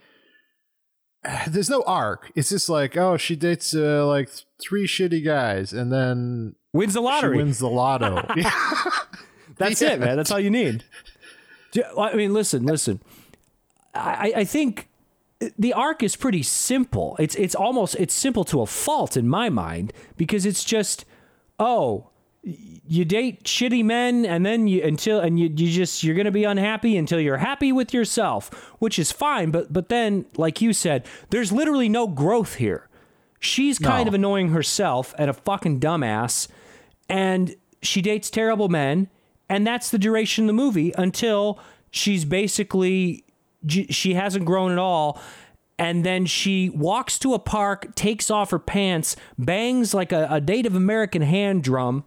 [SIGHS] there's no arc. It's just like, oh, she dates uh, like three shitty guys and then Wins the she lottery. wins the lotto. [LAUGHS] [LAUGHS] That's Yeah. it, man. That's all you need. I mean, listen, listen. I, I think the arc is pretty simple. It's it's almost it's simple to a fault in my mind because it's just oh you date shitty men and then you until and you, you just you're gonna be unhappy until you're happy with yourself which is fine but but then like you said there's literally no growth here she's kind No. of annoying herself and a fucking dumbass and she dates terrible men and that's the duration of the movie until she's basically she hasn't grown at all and then she walks to a park takes off her pants bangs like a, a native american hand drum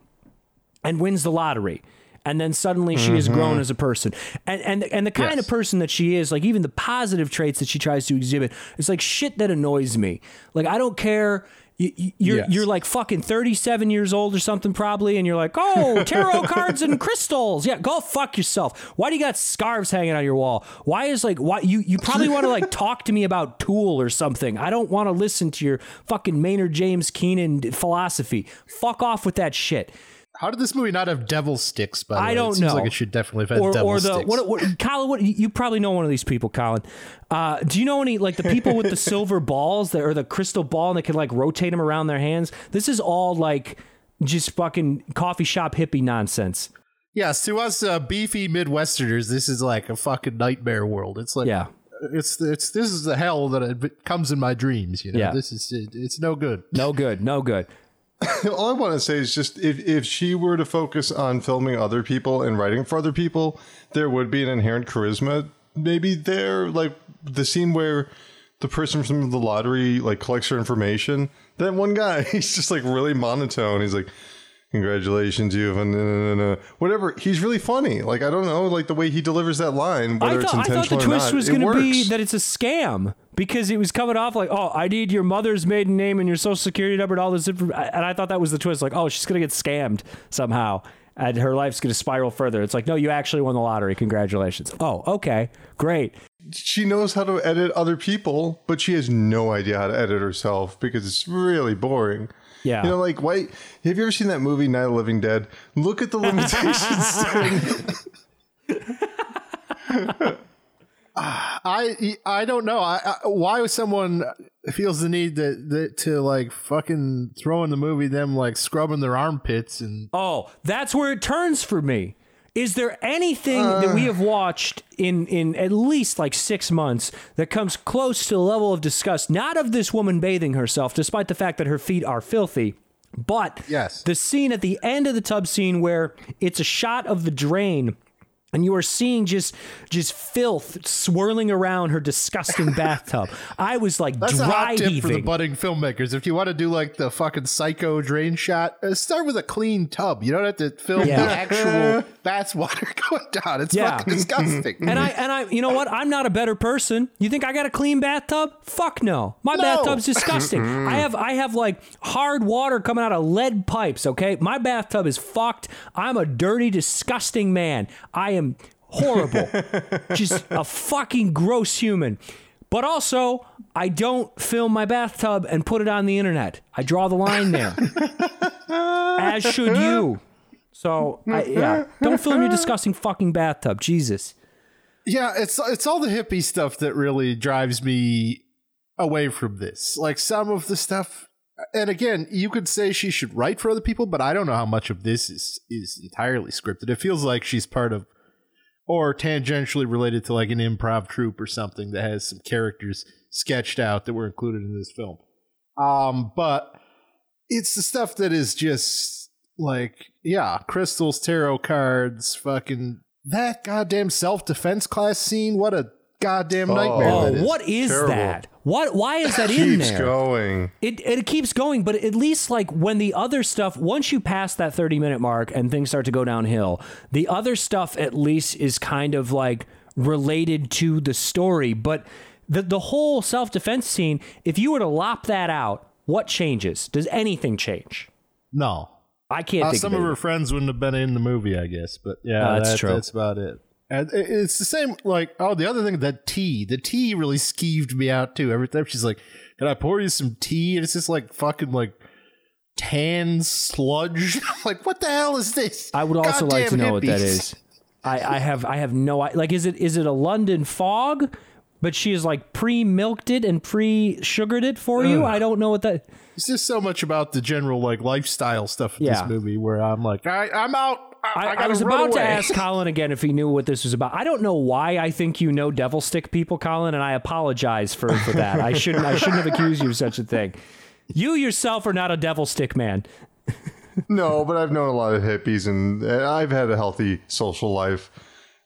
and wins the lottery. And then suddenly she has grown mm-hmm. as a person. And and and the kind Yes. of person that she is like even the positive traits that she tries to exhibit it's like shit that annoys me. Like i don't care. You, you- you're Yes. you're like fucking 37 years old or something probably and you're like oh tarot [LAUGHS] cards and crystals. Yeah go fuck yourself. Why do you got scarves hanging on your wall? Why is like why you you probably want to like [LAUGHS] talk to me about tool or something. I don't want to listen to your fucking maynard james keenan philosophy. Fuck off with that shit How did this movie not have devil sticks? By the I way? don't it seems know. Like it should definitely have had or, devil or the sticks. what, what Colin what you probably know one of these people Colin uh, do you know any like the people with the [LAUGHS] silver balls that or the crystal ball and they can like rotate them around their hands this is all like just fucking coffee shop hippie nonsense Yes, to us uh, beefy Midwesterners, this is like a fucking nightmare world. It's like yeah it's it's this is the hell that comes in my dreams. You know, Yeah. this is it, it's no good. no good no good [LAUGHS] All I want to say is just if, if she were to focus on filming other people and writing for other people, there would be an inherent charisma. Maybe there, like the scene where the person from the lottery like collects her information. That one guy, [LAUGHS] he's just like really monotone. He's like, "Congratulations, you have na." whatever." He's really funny. Like I don't know, like the way he delivers that line, whether I it's thought, I thought the twist not, was going to be that it's a scam because it was coming off like, oh, I need your mother's maiden name and your social security number and all this. Info. And I thought that was the twist. Like, oh, she's going to get scammed somehow and her life's going to spiral further. It's like, no, you actually won the lottery. Congratulations. Oh, okay. Great. she knows how to edit other people, but she has no idea how to edit herself because it's really boring. Yeah. You know, like, why? Have you ever seen that movie, Night of the Living Dead? Look at the limitations. [LAUGHS] [LAUGHS] I I don't know. I, I why someone feels the need that, that to like fucking throw in the movie them like scrubbing their armpits and Oh, that's where it turns for me. Is there anything that we uh. have watched in in at least like six months that comes close to the level of disgust? Not of this woman bathing herself, despite the fact that her feet are filthy, but Yes. the scene at the end of the tub scene where it's a shot of the drain. And you are seeing just just filth swirling around her disgusting [LAUGHS] bathtub. I was like That's a dry hot tip heaving. for the budding filmmakers. If you want to do like the fucking psycho drain shot, uh, start with a clean tub. You don't have to film Yeah. the actual bath water [LAUGHS] going down. It's Yeah. fucking disgusting. And I and I you know what? I'm not a better person. You think I got a clean bathtub? Fuck no. My No. bathtub's disgusting. I have I have like hard water coming out of lead pipes, okay? My bathtub is fucked. I'm a dirty, disgusting man. I am horrible. [LAUGHS] Just a fucking gross human. But also, I don't film my bathtub and put it on the internet. I draw the line there. [LAUGHS] As should you. So, I, yeah, don't film your disgusting fucking bathtub. Jesus. Yeah, it's it's all the hippie stuff that really drives me away from this. Like some of the stuff and again, you could say she should write for other people, but I don't know how much of this is is entirely scripted. It feels like she's part of or tangentially related to like an improv troupe or something that has some characters sketched out that were included in this film. Um, but it's the stuff that is just like, yeah, crystals, tarot cards, fucking that goddamn self defense class scene. What a goddamn nightmare. Oh, that is. what is Terrible. that? What? Why is that in there? Keeps there? going. It, it keeps going, but at least like when the other stuff, once you pass that 30 minute mark and things start to go downhill, the other stuff at least is kind of like related to the story. But the, the whole self defense scene, if you were to lop that out, what changes? Does anything change? No. I can't Uh, think some of of her friends wouldn't have been in the movie, I guess. But yeah, Uh, that's that- true. That's about it. And it's the same. Like, oh, the other thing, that tea. The tea really skeeved me out too. Every time she's like, "Can I pour you some tea?" And it's just like fucking like tan sludge. [LAUGHS] like, what the hell is this? I would also like to Goddamn know what that is. I, I have I have no like is it is it a London fog? But she has like pre milked it and pre sugared it for you. I don't know what that. It's just so much about the general like lifestyle stuff in Yeah. this movie where I'm like, I, I'm out. I, I, I, I was run about to ask Colin again if he knew what this was about. I don't know why I think you know devil stick people, Colin, and I apologize for, for that. I shouldn't I shouldn't have accused you of such a thing. You yourself are not a devil stick man. [LAUGHS] No, but I've known a lot of hippies, and and I've had a healthy social life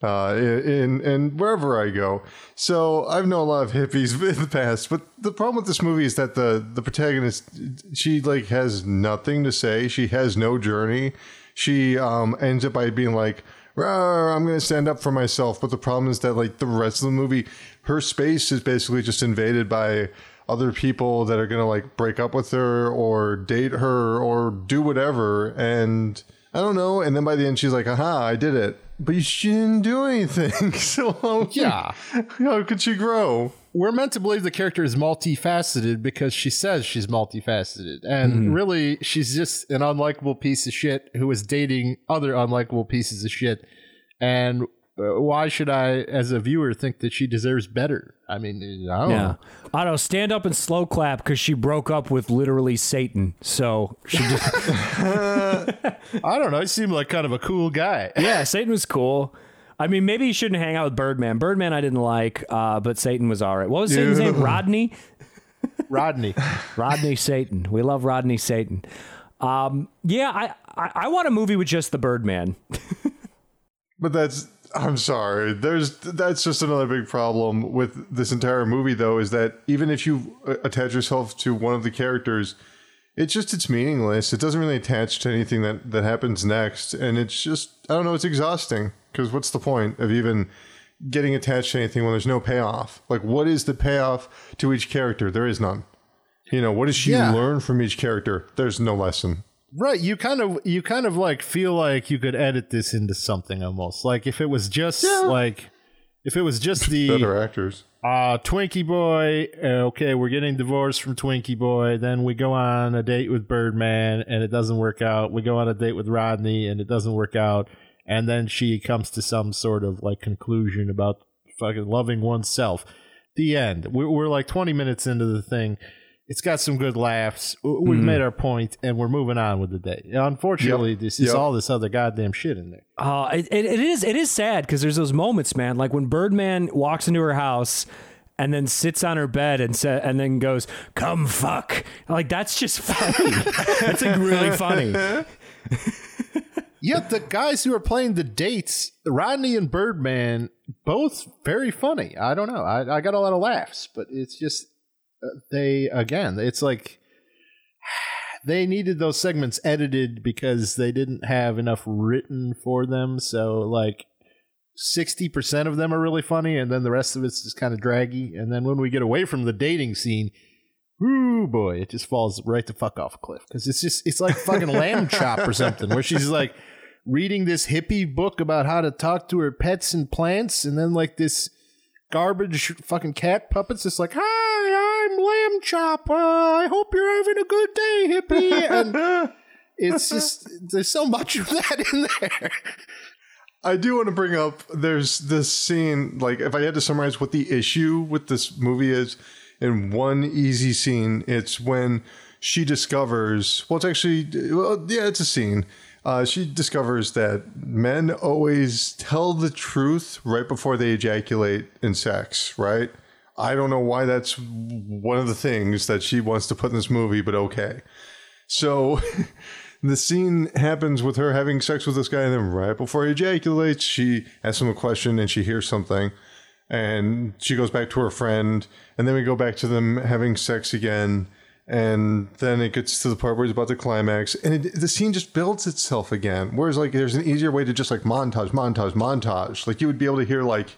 uh, in in wherever I go. So I've known a lot of hippies [LAUGHS] in the past. But the problem with this movie is that the the protagonist she like has nothing to say. She has no journey. She um, ends up by being like. I'm going to stand up for myself, but the problem is that like the rest of the movie, her space is basically just invaded by other people that are gonna like break up with her or date her or do whatever. And I don't know. And then by the end she's like aha I did it. But she didn't do anything. [LAUGHS] So how, Yeah. [LAUGHS] how could she grow we're meant to believe the character is multifaceted because she says she's multifaceted. And Mm-hmm. really, she's just an unlikable piece of shit who is dating other unlikable pieces of shit. And uh, why should I, as a viewer, think that she deserves better? I mean, I don't Yeah. know. I don't stand up and slow clap because she broke up with literally Satan. So she [LAUGHS] just, [LAUGHS] I don't know. He seemed like kind of a cool guy. yeah, Satan was cool. I mean, maybe you shouldn't hang out with Birdman. Birdman I didn't like, uh, but Satan was all right. What was Satan's name? Rodney? [LAUGHS] Rodney. Rodney Satan. We love Rodney Satan. Um, yeah, I, I, I want a movie with just the Birdman. [LAUGHS] but that's I'm sorry there's that's just another big problem with this entire movie though is that even if you uh, attach yourself to one of the characters it's just it's meaningless it doesn't really attach to anything that that happens next and it's just I don't know it's exhausting because what's the point of even getting attached to anything when there's no payoff like what is the payoff to each character there is none you know what does she Yeah. learn from each character there's no lesson Right, you kind of you kind of like feel like you could edit this into something almost. Like if it was just like if it was just [LAUGHS] the better actors uh Twinkie boy, uh, okay, we're getting divorced from Twinkie boy, then we go on a date with Birdman and it doesn't work out. We go on a date with Rodney and it doesn't work out. And then she comes to some sort of like conclusion about fucking loving oneself. The end. We're, we're like 20 minutes into the thing. It's got some good laughs. We've made our point and we're moving on with the day. Unfortunately, Yep. this is Yep. all this other goddamn shit in there. Uh, it, it, it is it is sad because there's those moments, man. Like when Birdman walks into her house and then sits on her bed and sa- and then goes, "Come fuck." Like that's just funny. [LAUGHS] that's like really funny. [LAUGHS] Yeah, the guys who are playing the dates, Rodney and Birdman, both very funny. I don't know. I, I got a lot of laughs, but it's just uh, they again. It's like [SIGHS] they needed those segments edited because they didn't have enough written for them. So like sixty percent of them are really funny, and then the rest of it's just kind of draggy. And then when we get away from the dating scene. Ooh boy, it just falls right the fuck off a cliff because it's just it's like fucking lamb [LAUGHS] chop or something where she's like reading this hippie book about how to talk to her pets and plants, and then like this garbage fucking cat puppets just like, "Hi, I'm Lamb Chop. Uh, I hope you're having a good day, hippie." [LAUGHS] And it's just there's so much of that in there. I do want to bring up there's this scene, like if I had to summarize what the issue with this movie is in one easy scene, it's when she discovers well it's actually well yeah, it's a scene. Uh, she discovers that men always tell the truth right before they ejaculate in sex, right? I don't know why that's one of the things that she wants to put in this movie, but okay. So [LAUGHS] the scene happens with her having sex with this guy, and then right before he ejaculates, she asks him a question and she hears something. and she goes back to her friend, and then we go back to them having sex again, and then it gets to the part where it's about to climax, and it, the scene just builds itself again. Whereas like there's an easier way to just like montage, montage, montage. Like you would be able to hear like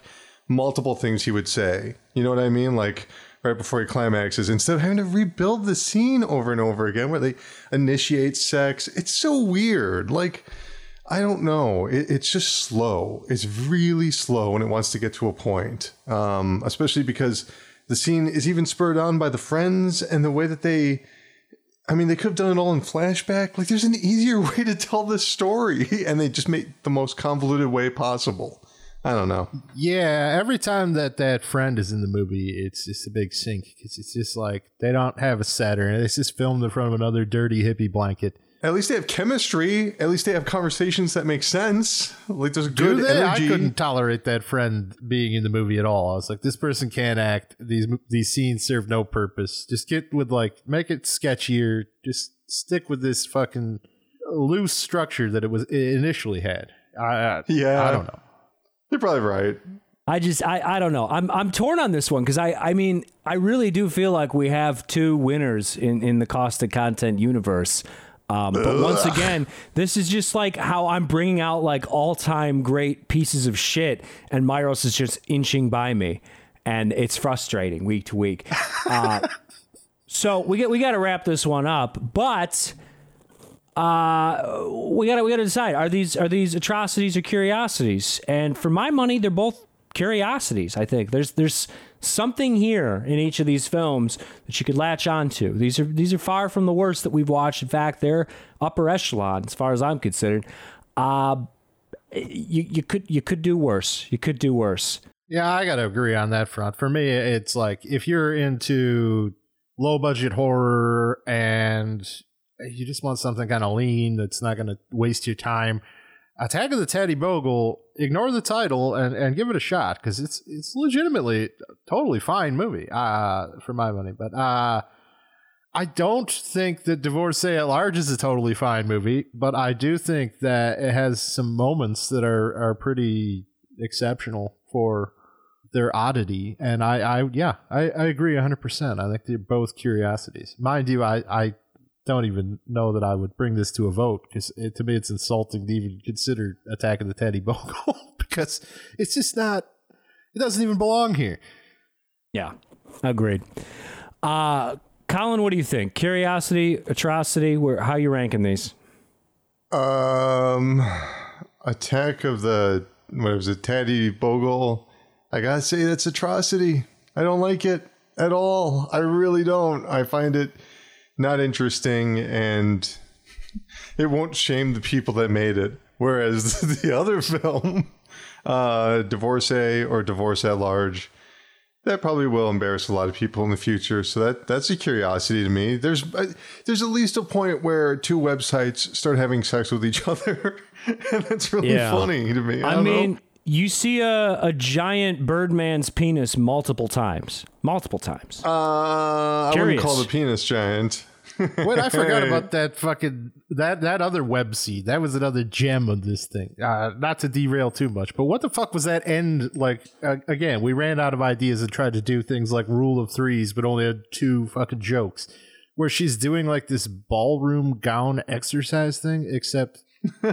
multiple things he would say. You know what I mean? Like right before he climaxes, instead of having to rebuild the scene over and over again where they initiate sex. It's so weird. Like I don't know. It, it's just slow. It's really slow when it wants to get to a point, um, especially because the scene is even spurred on by the friends and the way that they. I mean, they could have done it all in flashback. Like, there's an easier [LAUGHS] way to tell this story, [LAUGHS] and they just made the most convoluted way possible. I don't know. Yeah, every time that that friend is in the movie, it's just a big sink because it's just like they don't have a set or it's just filmed in front of another dirty hippie blanket. At least they have chemistry. At least they have conversations that make sense. Like there's Do good they? energy. I couldn't tolerate that friend being in the movie at all. I was like, this person can't act. These these scenes serve no purpose. Just get with like, make it sketchier. Just stick with this fucking loose structure that it was it initially had. I, I Yeah. I don't know. You're probably right. I just I, I don't know. I'm I'm torn on this one because I I mean I really do feel like we have two winners in in the caustic content universe. Um, but once again, this is just like how I'm bringing out like all time great pieces of shit, and Myros is just inching by me, and it's frustrating week to week. Uh, [LAUGHS] so we get we got to wrap this one up, but uh, we got to we got to decide are these are these atrocities or curiosities? And for my money, they're both curiosities. I think there's there's something here in each of these films that you could latch onto. These are these are far from the worst that we've watched. In fact, they're upper echelon as far as I'm concerned. Uh, you you could you could do worse. You could do worse. Yeah, I got to agree on that front. For me, it's like if you're into low budget horror and you just want something kind of lean that's not to waste your time, Attack of the Tattie Bogle, ignore the title and, and give it a shot because it's it's legitimately totally fine movie uh, for my money. But uh, I don't think that Divorcee at Large is a totally fine movie, but I do think that it has some moments that are, are pretty exceptional for their oddity. And I, I yeah, I, I agree 100%. I think they're both curiosities. Mind you, I, I don't even know that I would bring this to a vote because to me it's insulting to even consider attacking the Tattie Bogle [LAUGHS] because it's just not, it doesn't even belong here. Yeah, agreed. Uh, Colin, what do you think? Curiosity, atrocity. Where how you ranking these? Um, Attack of the what was it, Tattie Bogle? I gotta say that's atrocity. I don't like it at all. I really don't. I find it not interesting, and it won't shame the people that made it. Whereas [LAUGHS] the other film, uh, Divorcee or Divorce at Large, that probably will embarrass a lot of people in the future. So that that's a curiosity to me. There's uh, there's at least a point where two websites start having sex with each [LAUGHS] other, and that's really Yeah. funny to me. I, I, don't know. mean, you see a, a giant Birdman's penis multiple times. Multiple times. uh, I wouldn't call the penis giant. Wait, I forgot about [LAUGHS] that fucking that that other web seed. That was another gem of this thing. Uh, not to derail too much, but what the fuck was that end like? Uh, again, we ran out of ideas and tried to do things like rule of threes, but only had two fucking jokes. Where she's doing like this ballroom gown exercise thing, except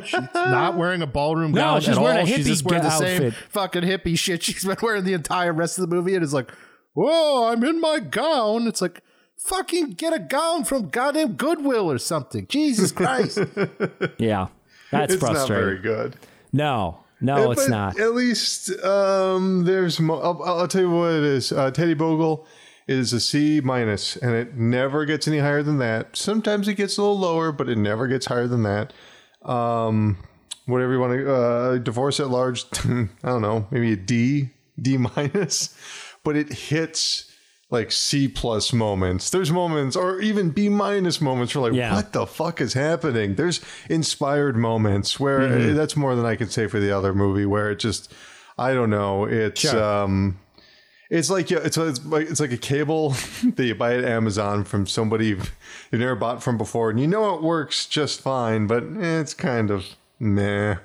she's [LAUGHS] not wearing a ballroom No, gown she's at wearing a all. she's just wearing the same outfit. fucking hippie shit she's been wearing the entire rest of the movie, and it's like, whoa, I'm in my gown. It's like. Fucking get a gown from goddamn Goodwill or something. Jesus Christ. [LAUGHS] yeah, that's it's not frustrating. very good. No, no, it's not. At least um, there's. Mo- I'll, I'll tell you what it is. Uh, Tattie Bogle is a C minus, and it never gets any higher than that. Sometimes it gets a little lower, but it never gets higher than that. Um, whatever you want to uh, divorce at large. [LAUGHS] I don't know, maybe a D, D minus, but it hits like C plus moments. There's moments, or even B minus moments. Where like, Yeah. what the fuck is happening? There's inspired moments where uh, that's more than I can say for the other movie. Where it just, I don't know. It's Sure. um, it's like it's it's like it's like a cable [LAUGHS] that you buy at Amazon from somebody you've you've never bought from before, and you know it works just fine, but eh, it's kind of meh.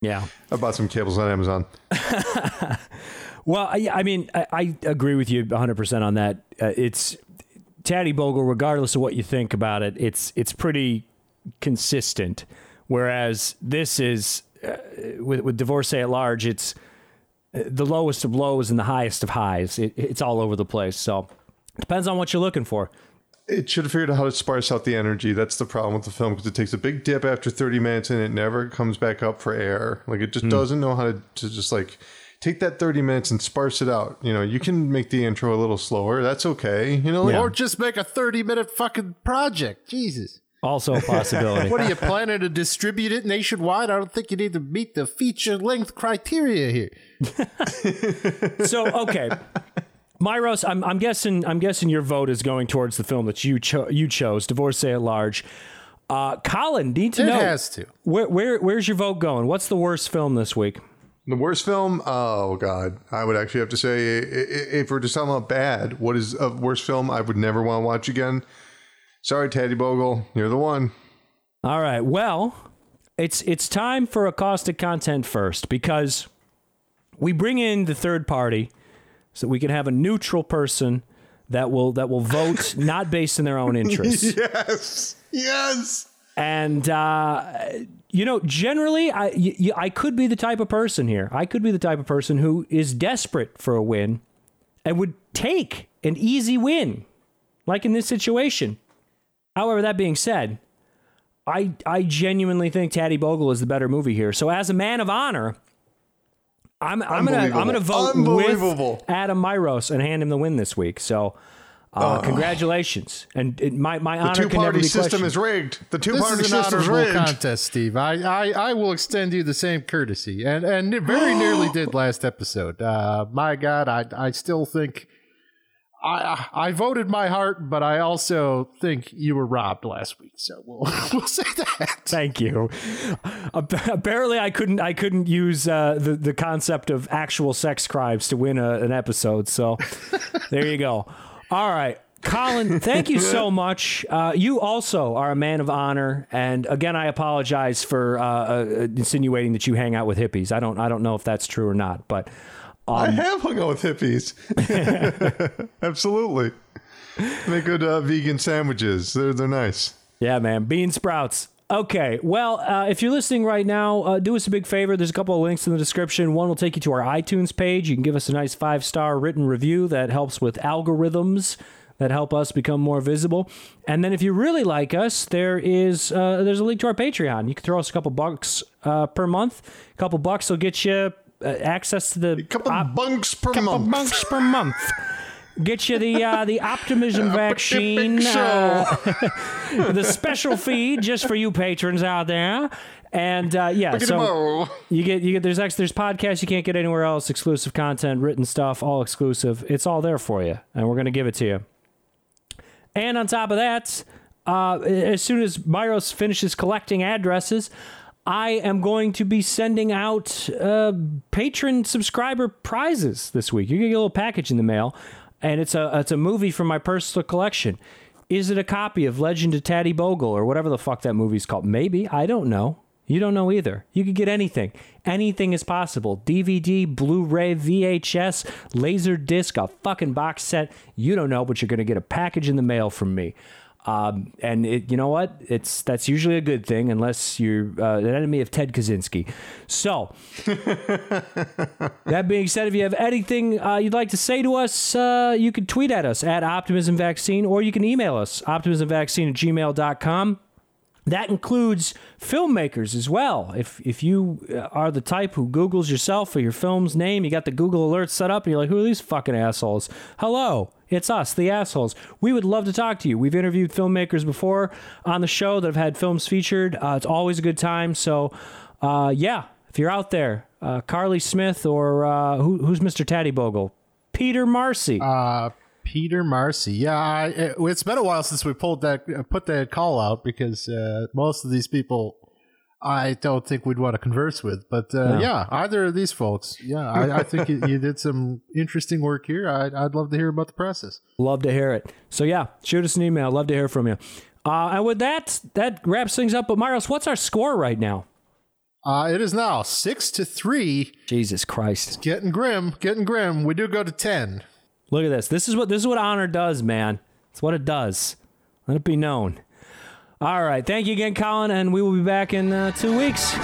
Yeah. I bought some cables on Amazon. [LAUGHS] Well, I, I mean, I, I agree with you 100% on that. Uh, it's Tattie Bogle, regardless of what you think about it, it's it's pretty consistent. Whereas this is uh, with with Divorcee at Large, it's uh, the lowest of lows and the highest of highs. It, it's all over the place. So depends on what you're looking for. It should have figured out how to sparse out the energy. That's the problem with the film because it takes a big dip after 30 minutes and it never comes back up for air. Like it just doesn't know how to, to just like take that 30 minutes and sparse it out. You know, you can make the intro a little slower. That's okay. You know, like, Yeah. Or just make a 30 minute fucking project. Jesus. Also a possibility. [LAUGHS] What are you planning to distribute it nationwide? I don't think you need to meet the feature length criteria here. [LAUGHS] so okay, Myros, I'm, I'm guessing I'm guessing your vote is going towards the film that you cho- you chose, Divorcee at Large. Uh, Colin, need to It know has to. where where where's your vote going? What's the worst film this week? The worst film? Oh God, I would actually have to say, if we're just talking about bad, what is a worst film I would never want to watch again? Sorry, Tattie Bogle, you're the one. All right. Well, it's it's time for caustic content first because we bring in the third party so we can have a neutral person that will that will vote [LAUGHS] not based in their own interests. Yes, yes. And uh, you know, generally, I I could be the type of person here. I could be the type of person who is desperate for a win and would take an easy win, like in this situation. However, that being said, I I genuinely think Tattie Bogle is the better movie here. So, as a man of honor, I'm I'm gonna I'm gonna vote with Adam Myros and hand him the win this week. So. Uh, congratulations, and it, my my The honor two can never party be system questioned. is rigged. The two This party is system is rigged. contest, Steve. I, I, I will extend you the same courtesy, and and very [GASPS] nearly did last episode. Uh, my God, I I still think I I voted my heart, but I also think you were robbed last week. So we'll [LAUGHS] we'll say that. Thank you. Apparently, I couldn't. I couldn't use uh, the the concept of actual sex crimes to win a, an episode. So [LAUGHS] there you go. All right, Colin. Thank you so [LAUGHS] much. Uh, you also are a man of honor, and again, I apologize for uh, uh, insinuating that you hang out with hippies. I don't. I don't know if that's true or not, but I have hung out with hippies. [LAUGHS] Absolutely. Make good uh, vegan sandwiches. They're they're nice. Yeah, man. Bean sprouts. Okay. Well, uh, if you're listening right now, uh, do us a big favor. There's a couple of links in the description. One will take you to our iTunes page. You can give us a nice five star written review that helps with algorithms that help us become more visible. And then if you really like us, there is uh, there's a link to our Patreon. You can throw us a couple bucks uh, per month. A couple bucks will get you uh, access to the couple op- bunks per couple month. bunks per month. [LAUGHS] Get you the uh, the optimism [LAUGHS] vaccine. Uh, [LAUGHS] the special feed just for you patrons out there. And uh, yeah, so you get you get there's ex, there's podcasts you can't get anywhere else, exclusive content, written stuff, all exclusive. It's all there for you, and we're gonna give it to you. And on top of that, uh, as soon as Myros finishes collecting addresses, I am going to be sending out uh, patron subscriber prizes this week. You get a little package in the mail, and it's a it's a movie from my personal collection. Is it a copy of Legend of Tattie Bogle or whatever the fuck that movie's called? Maybe I don't know. You don't know either. You could get anything. Anything is possible. DVD, Blu-ray, VHS, laser disc, a fucking box set. You don't know, but you're gonna get a package in the mail from me. Um, and it, you know what? It's that's usually a good thing, unless you're uh, an enemy of Ted Kaczynski. So, [LAUGHS] that being said, if you have anything uh, you'd like to say to us, uh, you can tweet at us at Optimism Vaccine, or you can email us optimismvaccine at gmail.com. That includes filmmakers as well. If if you uh, are the type who Googles yourself for your film's name, you got the Google alerts set up, and you're like, "Who are these fucking assholes?" Hello, it's us, the assholes. We would love to talk to you. We've interviewed filmmakers before on the show that have had films featured. Uh, it's always a good time. So, uh, yeah, if you're out there, uh, Carly Smith or uh, who, who's Mr. Tattie Bogle, Peter Marcy. Peter Marcy. Yeah, I, it, it's been a while since we pulled that, uh, put that call out because uh, most of these people, I don't think we'd want to converse with. But uh, No. yeah, either of these folks. Yeah, I, I think you, you did some interesting work here. I'd, I'd love to hear about the process. Love to hear it. So yeah, shoot us an email. Love to hear from you. Uh, and with that, that wraps things up. But Marios, what's our score right now? Uh, it is now six to three. Jesus Christ. Getting grim, getting grim. We do go to ten. Look at this. This is what this is what honor does, man. It's what it does. Let it be known. All right. Thank you again, Colin, and we will be back in uh, two weeks.